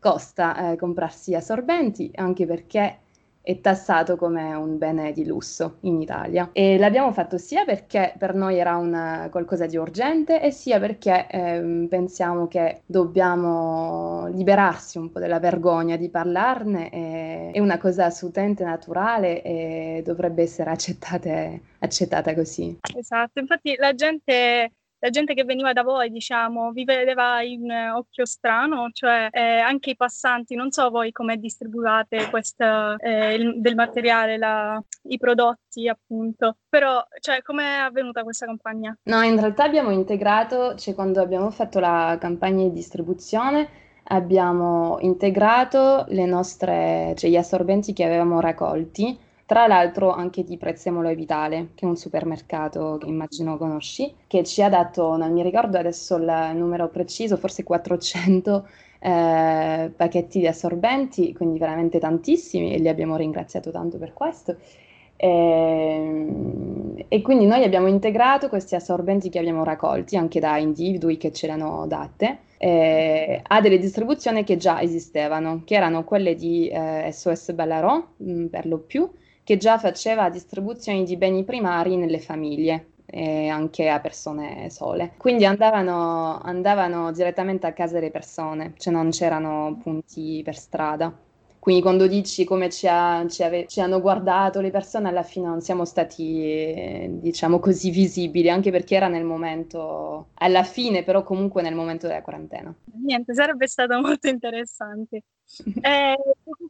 costa eh, comprarsi assorbenti, anche perché è tassato come un bene di lusso in Italia. E l'abbiamo fatto sia perché per noi era una, qualcosa di urgente e sia perché eh, pensiamo che dobbiamo liberarsi un po' della vergogna di parlarne. E, è una cosa assolutamente naturale e dovrebbe essere accettata così.
Esatto, infatti la gente la gente che veniva da voi, diciamo, vi vedeva in occhio strano, cioè eh, anche i passanti, non so voi come distribuite questa, eh, del materiale, la, i prodotti appunto, però cioè, come è avvenuta questa campagna?
No, in realtà abbiamo integrato, cioè quando abbiamo fatto la campagna di distribuzione, abbiamo integrato nostre, cioè gli assorbenti che avevamo raccolti tra l'altro anche di Prezzemolo e Vitale, che è un supermercato che immagino conosci, che ci ha dato, non mi ricordo adesso il numero preciso, forse 400 eh, pacchetti di assorbenti, quindi veramente tantissimi e li abbiamo ringraziato tanto per questo. E, ehm, e, quindi noi abbiamo integrato questi assorbenti che abbiamo raccolti anche da individui che ce l'hanno date eh, a delle distribuzioni che già esistevano, che erano quelle di eh, SOS Ballarò mh, per lo più, che già faceva distribuzioni di beni primari nelle famiglie e anche a persone sole. Quindi andavano, andavano direttamente a casa delle persone, cioè non c'erano punti per strada. Quindi quando dici come ci, ha, ci, ave, ci, hanno guardato le persone, alla fine non siamo stati, diciamo così, visibili, anche perché era nel momento, alla fine, però comunque nel momento della quarantena.
Niente, sarebbe stato molto interessante. Eh,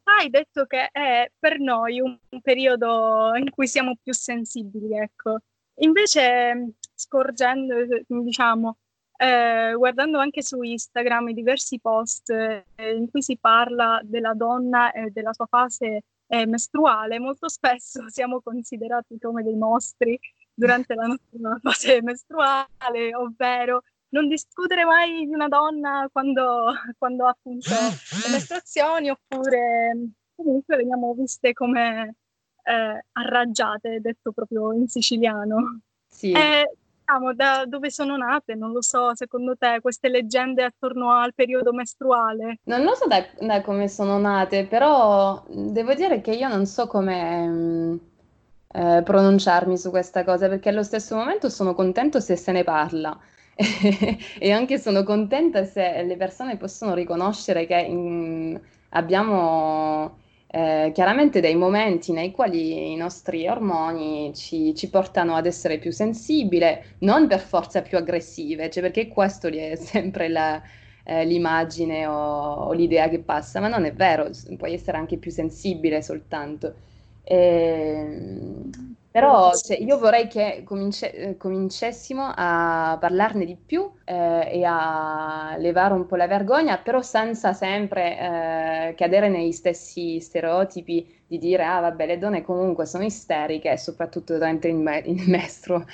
hai detto che è per noi un, periodo in cui siamo più sensibili, ecco. Invece, scorgendo, diciamo, eh, guardando anche su Instagram i diversi post eh, in cui si parla della donna e della sua fase eh, mestruale, molto spesso siamo considerati come dei mostri durante la nostra fase mestruale, ovvero non discutere mai di una donna quando, quando ha appunto le mestruazioni oppure comunque veniamo viste come eh, arraggiate, detto proprio in siciliano.
Sì.
Eh, diciamo, da dove sono nate, non lo so, secondo te, queste leggende attorno al periodo mestruale?
Non lo so da, da come sono nate, però devo dire che io non so come mm, eh, pronunciarmi su questa cosa, perché allo stesso momento sono contento se se ne parla. e anche sono contenta se le persone possono riconoscere che in, abbiamo eh, chiaramente dei momenti nei quali i nostri ormoni ci, ci, portano ad essere più sensibili, non per forza più aggressive, cioè perché questo è sempre la, eh, l'immagine o, o, l'idea che passa, ma non è vero, puoi essere anche più sensibile soltanto. E, ehm, però cioè, io vorrei che comince- eh, cominciassimo a parlarne di più eh, e a levare un po' la vergogna, però senza sempre eh, cadere nei stessi stereotipi di dire ah vabbè le donne comunque sono isteriche, soprattutto durante il, me- il mestro.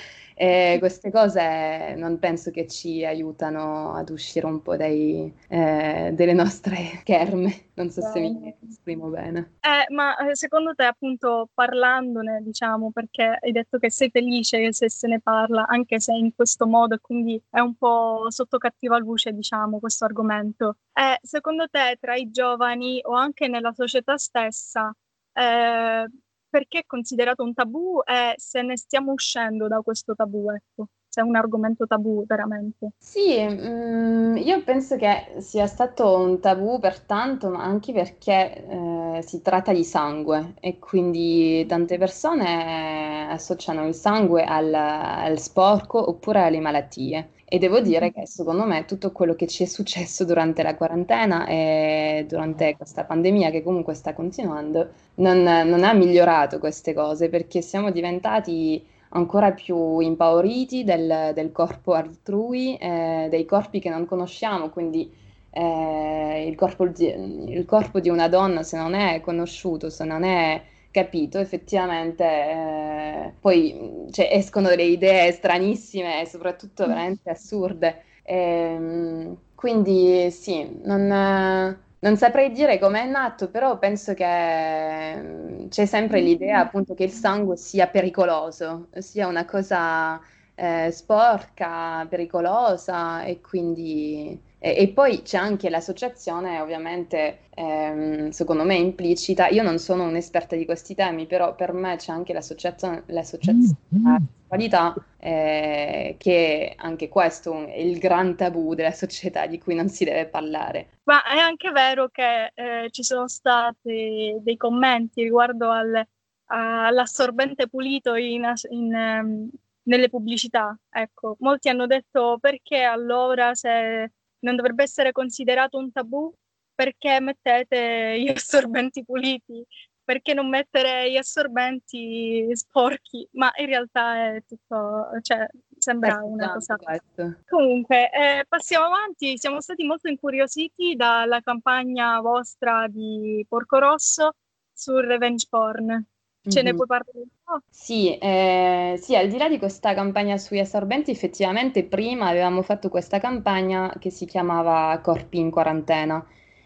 E queste cose non penso che ci aiutano ad uscire un po' dai, eh, delle nostre scherme. Non so se mi esprimo bene.
Eh, ma eh, secondo te, appunto, parlandone, diciamo, perché hai detto che sei felice se se ne parla, anche se in questo modo, quindi è un po' sotto cattiva luce, diciamo, questo argomento. Eh, secondo te, tra i giovani o anche nella società stessa, eh, perché è considerato un tabù e se ne stiamo uscendo da questo tabù, ecco. Se è un argomento tabù veramente.
Sì, mm, io penso che sia stato un tabù per tanto, ma anche perché eh, si tratta di sangue e quindi tante persone associano il sangue al, al sporco oppure alle malattie. E devo dire che secondo me tutto quello che ci è successo durante la quarantena e durante questa pandemia che comunque sta continuando non, non ha migliorato queste cose perché siamo diventati ancora più impauriti del, del corpo altrui, eh, dei corpi che non conosciamo, quindi eh, il, corpo di, il corpo di una donna se non è conosciuto, se non è capito effettivamente eh, poi cioè, escono delle idee stranissime e soprattutto veramente assurde. E, ehm, quindi sì, non, non saprei dire come è nato, però penso che mm, c'è sempre l'idea appunto che il sangue sia pericoloso, sia una cosa eh, sporca, pericolosa e quindi e, e poi c'è anche l'associazione, ovviamente, ehm, secondo me implicita. Io non sono un'esperta di questi temi, però per me c'è anche l'associazione, l'associazione della sessualità, eh, che anche questo è il gran tabù della società di cui non si deve parlare.
Ma è anche vero che eh, ci sono stati dei commenti riguardo al, all'assorbente pulito in, in, um, nelle pubblicità. Ecco, molti hanno detto perché allora se non dovrebbe essere considerato un tabù perché mettete gli assorbenti puliti, perché non mettere gli assorbenti sporchi, ma in realtà è tutto, cioè, sembra
Questo,
una cosa.
questo.
Comunque, eh, passiamo avanti, siamo stati molto incuriositi dalla campagna vostra di Porco Rosso sul revenge porn. Ce ne puoi parlare un po'?
Sì, eh, sì, al di là di questa campagna sugli assorbenti, effettivamente prima avevamo fatto questa campagna che si chiamava Corpi in quarantena,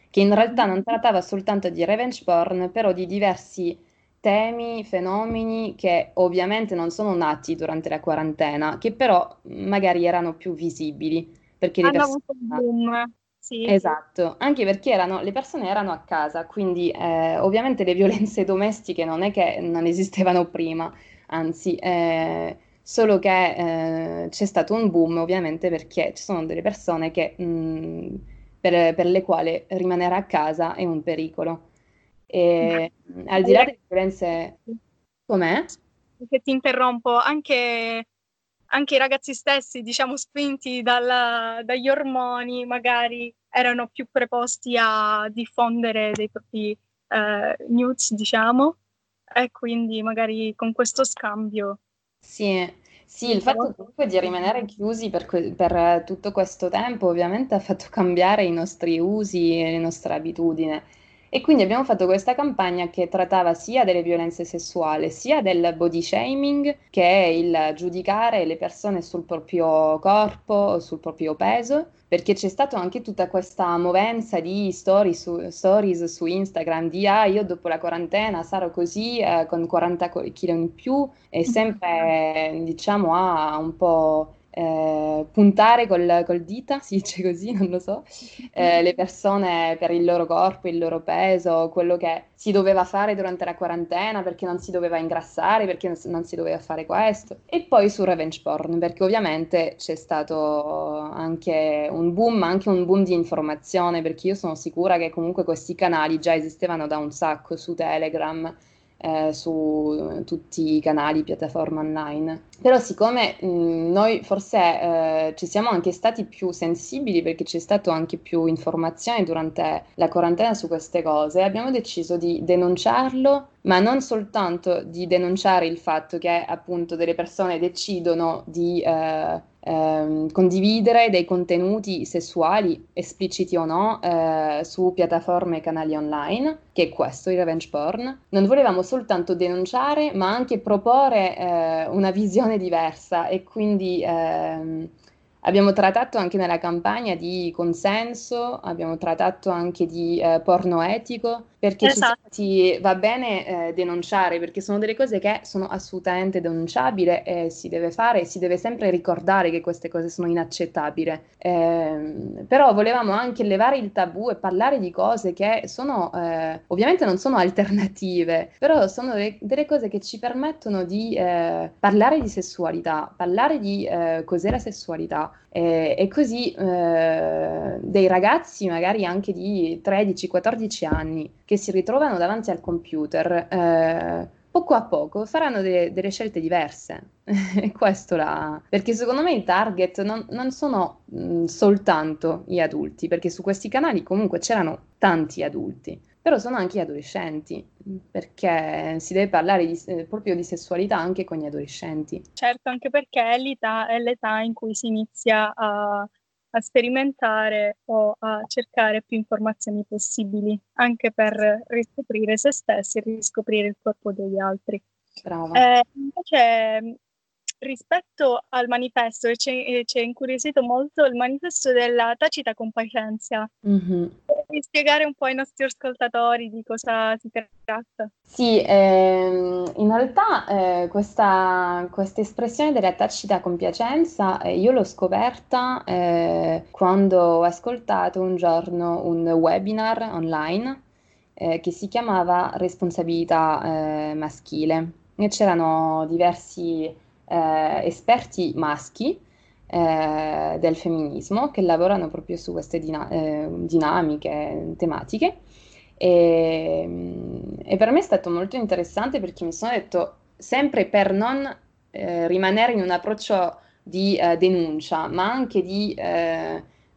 che in realtà non trattava soltanto di revenge porn, però di diversi temi, fenomeni che ovviamente non sono nati durante la quarantena, che però magari erano più visibili, perché
Hanno
persone...
avuto un boom, sì.
Esatto, anche perché erano, le persone erano a casa, quindi eh, ovviamente le violenze domestiche non è che non esistevano prima, anzi, eh, solo che eh, c'è stato un boom ovviamente perché ci sono delle persone che, mh, per, per le quali rimanere a casa è un pericolo. E al di là delle violenze... Com'è?
Che ti interrompo, anche, anche i ragazzi stessi, diciamo, spinti dalla- dagli ormoni, magari erano più preposti a diffondere dei propri eh, nudes, diciamo, e quindi magari con questo scambio.
Sì, sì, il fatto comunque di rimanere chiusi per, que- per tutto questo tempo ovviamente ha fatto cambiare i nostri usi e le nostre abitudini. E quindi abbiamo fatto questa campagna che trattava sia delle violenze sessuali, sia del body shaming, che è il giudicare le persone sul proprio corpo, sul proprio peso, perché c'è stata anche tutta questa movenza di story su- stories su Instagram di ah, io dopo la quarantena sarò così, eh, con 40 kg in più, e sempre diciamo a un po' eh, puntare col, col dita, si dice così, non lo so, eh, le persone per il loro corpo, il loro peso, quello che si doveva fare durante la quarantena perché non si doveva ingrassare, perché non si, doveva fare questo. E poi su revenge porn, perché ovviamente c'è stato anche un boom, ma anche un boom di informazione, perché io sono sicura che comunque questi canali già esistevano da un sacco su Telegram eh, su tutti i canali, piattaforme online. Però siccome mh, noi forse eh, ci siamo anche stati più sensibili perché c'è stato anche più informazione durante la quarantena su queste cose, abbiamo deciso di denunciarlo, ma non soltanto di denunciare il fatto che appunto delle persone decidono di eh, ehm, condividere dei contenuti sessuali, espliciti o no, eh, su piattaforme e canali online, che è questo, il revenge porn. Non volevamo soltanto denunciare, ma anche proporre eh, una visione diversa e quindi ehm, abbiamo trattato anche nella campagna di consenso, abbiamo trattato anche di eh, porno etico, perché
Esatto.
si- va bene eh, denunciare, perché sono delle cose che sono assolutamente denunciabili e si deve fare e si deve sempre ricordare che queste cose sono inaccettabili. Ehm, però volevamo anche levare il tabù e parlare di cose che sono, eh, ovviamente non sono alternative, però sono delle, delle cose che ci permettono di eh, parlare di sessualità, parlare di eh, cos'è la sessualità. E, e così eh, dei ragazzi, magari anche di 13-14 anni, che si ritrovano davanti al computer, eh, poco a poco faranno de- delle scelte diverse. E questo la... Perché secondo me il target non, non sono mh, soltanto gli adulti, perché su questi canali comunque c'erano tanti adulti, però sono anche gli adolescenti, perché si deve parlare di- eh, proprio di sessualità anche con gli adolescenti.
Certo, anche perché è l'età, è l'età in cui si inizia a, a sperimentare o a cercare più informazioni possibili, anche per riscoprire se stessi e riscoprire il corpo degli altri.
Brava.
Eh, invece rispetto al manifesto, ci, ci è incuriosito molto il manifesto della tacita compacenza. Mm-hmm. Puoi spiegare un po' ai nostri ascoltatori di cosa si tratta?
Sì, ehm, in realtà eh, questa, questa, espressione della tacita compiacenza eh, io l'ho scoperta eh, quando ho ascoltato un giorno un webinar online eh, che si chiamava responsabilità eh, maschile e c'erano diversi eh, esperti maschi eh, del femminismo che lavorano proprio su queste dina- eh, dinamiche, tematiche. E, mm, e, per me è stato molto interessante perché mi sono detto, sempre per non eh, rimanere in un approccio di eh, denuncia, ma anche di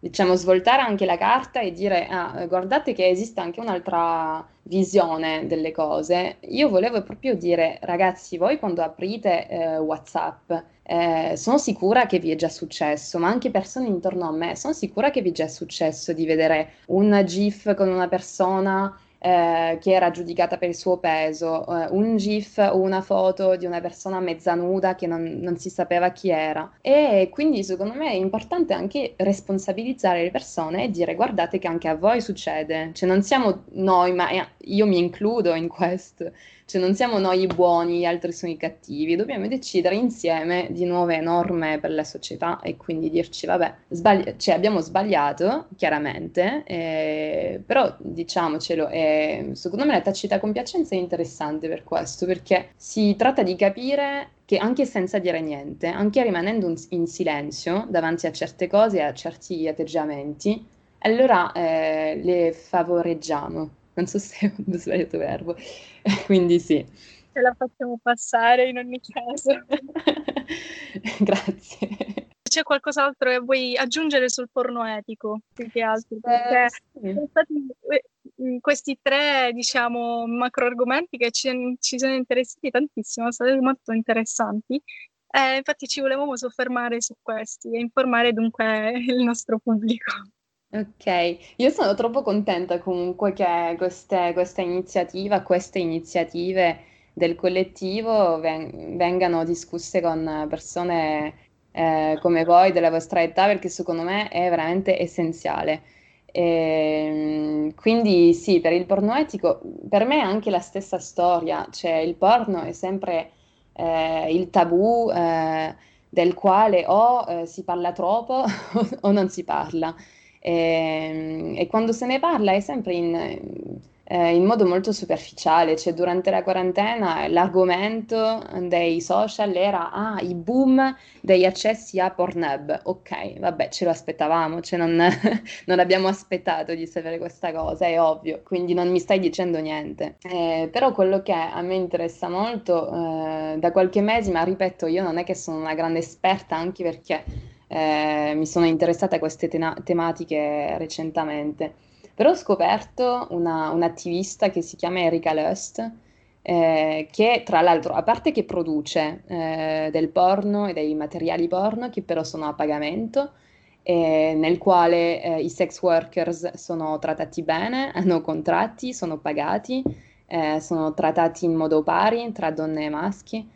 diciamo, svoltare anche la carta e dire, ah, guardate che esiste anche un'altra visione delle cose. Io volevo proprio dire, ragazzi, voi quando aprite eh, WhatsApp, eh, sono sicura che vi è già successo, ma anche persone intorno a me, sono sicura che vi è già successo di vedere un GIF con una persona eh, che era giudicata per il suo peso, eh, un GIF o una foto di una persona mezza nuda che non, non, si sapeva chi era. E quindi secondo me è importante anche responsabilizzare le persone e dire guardate che anche a voi succede, cioè non siamo noi, ma io mi includo in questo cioè non siamo noi i buoni, gli altri sono i cattivi, dobbiamo decidere insieme di nuove norme per la società e quindi dirci vabbè, sbagli- cioè abbiamo sbagliato chiaramente, eh, però diciamocelo, eh, secondo me la tacita compiacenza è interessante per questo, perché si tratta di capire che anche senza dire niente, anche rimanendo in silenzio davanti a certe cose e a certi atteggiamenti, allora eh, le favoreggiamo non so se ho sbagliato verbo, quindi sì.
Ce la facciamo passare in ogni caso.
Grazie.
C'è qualcos'altro che vuoi aggiungere sul porno etico, più che altro? Eh, Perché eh, sì. sono stati eh, questi tre, diciamo, macro argomenti che ci, ci sono interessati tantissimo, sono stati molto interessanti. Eh, infatti ci volevamo soffermare su questi e informare dunque il nostro pubblico.
Ok, io sono troppo contenta comunque che queste, questa iniziativa, queste iniziative del collettivo ven- vengano discusse con persone eh, come voi, della vostra età, perché secondo me è veramente essenziale. E, ehm, quindi sì, per il porno etico, per me è anche la stessa storia, cioè il porno è sempre eh, il tabù eh, del quale o eh, si parla troppo o non si parla. E, ehm, e quando se ne parla è sempre in, eh, in modo molto superficiale, cioè durante la quarantena l'argomento dei social era ah, i boom degli accessi a Pornhub. Ok, vabbè, ce lo aspettavamo, cioè non, non abbiamo aspettato di sapere questa cosa, è ovvio, quindi non mi stai dicendo niente. Eh, però quello che a me interessa molto eh, da qualche mese, ma ripeto, io non è che sono una grande esperta, anche perché eh, mi sono interessata a queste tena- tematiche recentemente. Però ho scoperto una, un'attivista che si chiama Erika Lust, eh, che tra l'altro, a parte che produce eh, del porno e dei materiali porno, che però sono a pagamento, eh, nel quale eh, i sex workers sono trattati bene, hanno contratti, sono pagati, eh, sono trattati in modo pari tra donne e maschi.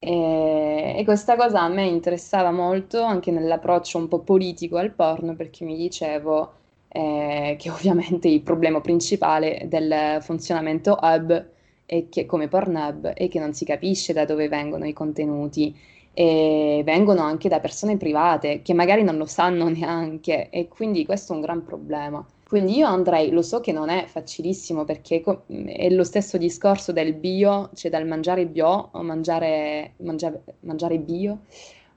E, e, questa cosa a me interessava molto anche nell'approccio un po' politico al porno perché mi dicevo eh, che ovviamente il problema principale del funzionamento hub è che, come Pornhub è che non si capisce da dove vengono i contenuti e vengono anche da persone private che magari non lo sanno neanche e quindi questo è un gran problema. Quindi io andrei, lo so che non è facilissimo perché è lo stesso discorso del bio, cioè dal mangiare bio o mangiare, mangiare, mangiare bio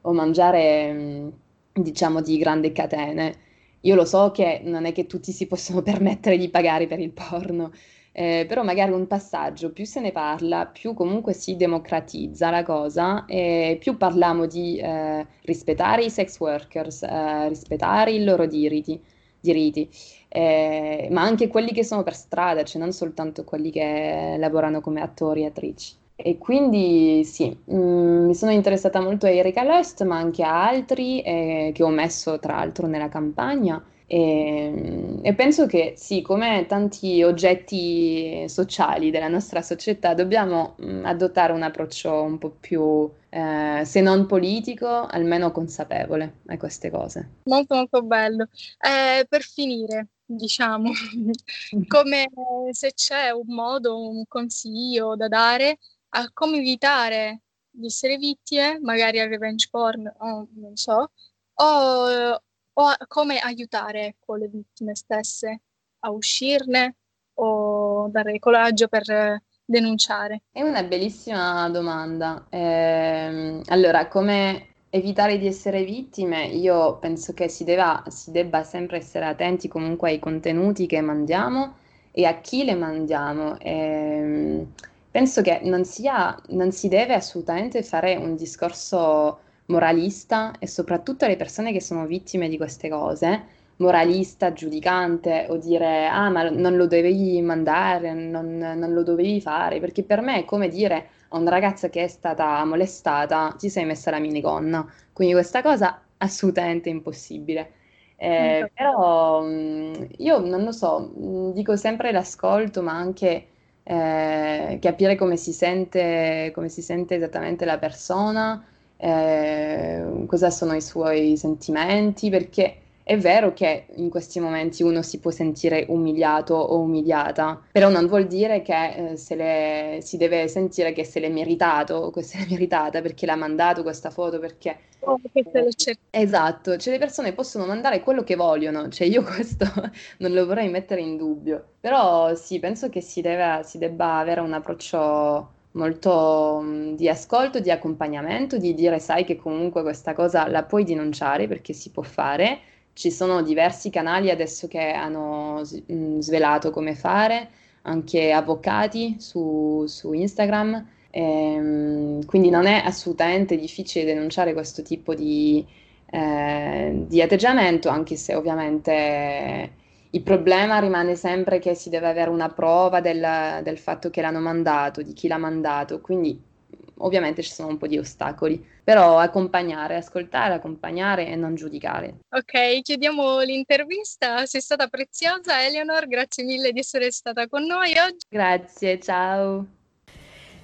o mangiare diciamo di grandi catene. Io lo so che non è che tutti si possono permettere di pagare per il porno, eh, però magari un passaggio, più se ne parla, più comunque si democratizza la cosa e più parliamo di eh, rispettare i sex workers, eh, rispettare i loro diritti diritti, eh, ma anche quelli che sono per strada, cioè non soltanto quelli che lavorano come attori e attrici. E quindi sì, mm, mi sono interessata molto a Erika Lust, ma anche a altri eh, che ho messo tra l'altro nella campagna. E, e, penso che sì, come tanti oggetti sociali della nostra società, dobbiamo mh, mm, adottare un approccio un po' più, eh, se non politico, almeno consapevole a queste cose.
Molto molto bello. Eh, per finire, diciamo, come se c'è un modo, un consiglio da dare a come evitare di essere vittime, magari al revenge porn, o non so, o o a- come aiutare ecco, le vittime stesse a uscirne o dare coraggio per eh, denunciare?
È una bellissima domanda. Ehm, allora, come evitare di essere vittime? Io penso che si debba, si debba sempre essere attenti comunque ai contenuti che mandiamo e a chi le mandiamo. Ehm, penso che non sia, non si deve assolutamente fare un discorso moralista e soprattutto alle persone che sono vittime di queste cose, moralista, giudicante o dire ah ma non lo dovevi mandare, non, non lo dovevi fare, perché per me è come dire a una ragazza che è stata molestata ti sei messa la minigonna, quindi questa cosa assolutamente impossibile. Eh, però mm, io non lo so, mm, dico sempre l'ascolto, ma anche eh, capire come si sente, come si sente esattamente la persona, eh, cosa sono i suoi sentimenti, perché è vero che in questi momenti uno si può sentire umiliato o umiliata, però non vuol dire che eh, se le, si deve sentire che se l'è meritato o che se l'è meritata perché l'ha mandato questa foto, perché...
Oh,
eh, esatto, cioè le persone possono mandare quello che vogliono, cioè io questo non lo vorrei mettere in dubbio, però sì, penso che si, deve, si debba avere un approccio molto mh, di ascolto, di accompagnamento, di dire sai che comunque questa cosa la puoi denunciare perché si può fare. Ci sono diversi canali adesso che hanno mh, svelato come fare, anche avvocati su, su Instagram. Ehm, quindi non è assolutamente difficile denunciare questo tipo di, eh, di atteggiamento, anche se ovviamente il problema rimane sempre che si deve avere una prova del, del fatto che l'hanno mandato, di chi l'ha mandato, quindi ovviamente ci sono un po' di ostacoli, però accompagnare, ascoltare, accompagnare e non giudicare.
Ok, chiudiamo l'intervista, sei stata preziosa Eleonor, grazie mille di essere stata con noi oggi.
Grazie, ciao.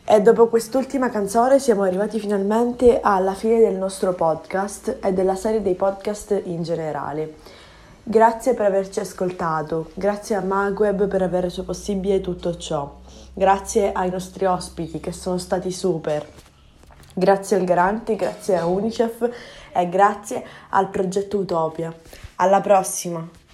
E dopo quest'ultima canzone siamo arrivati finalmente alla fine del nostro podcast e della serie dei podcast in generale. Grazie per averci ascoltato, grazie a Magweb per aver reso possibile tutto ciò, grazie ai nostri ospiti che sono stati super, grazie al Garante, grazie a Unicef e grazie al progetto Utopia. Alla prossima!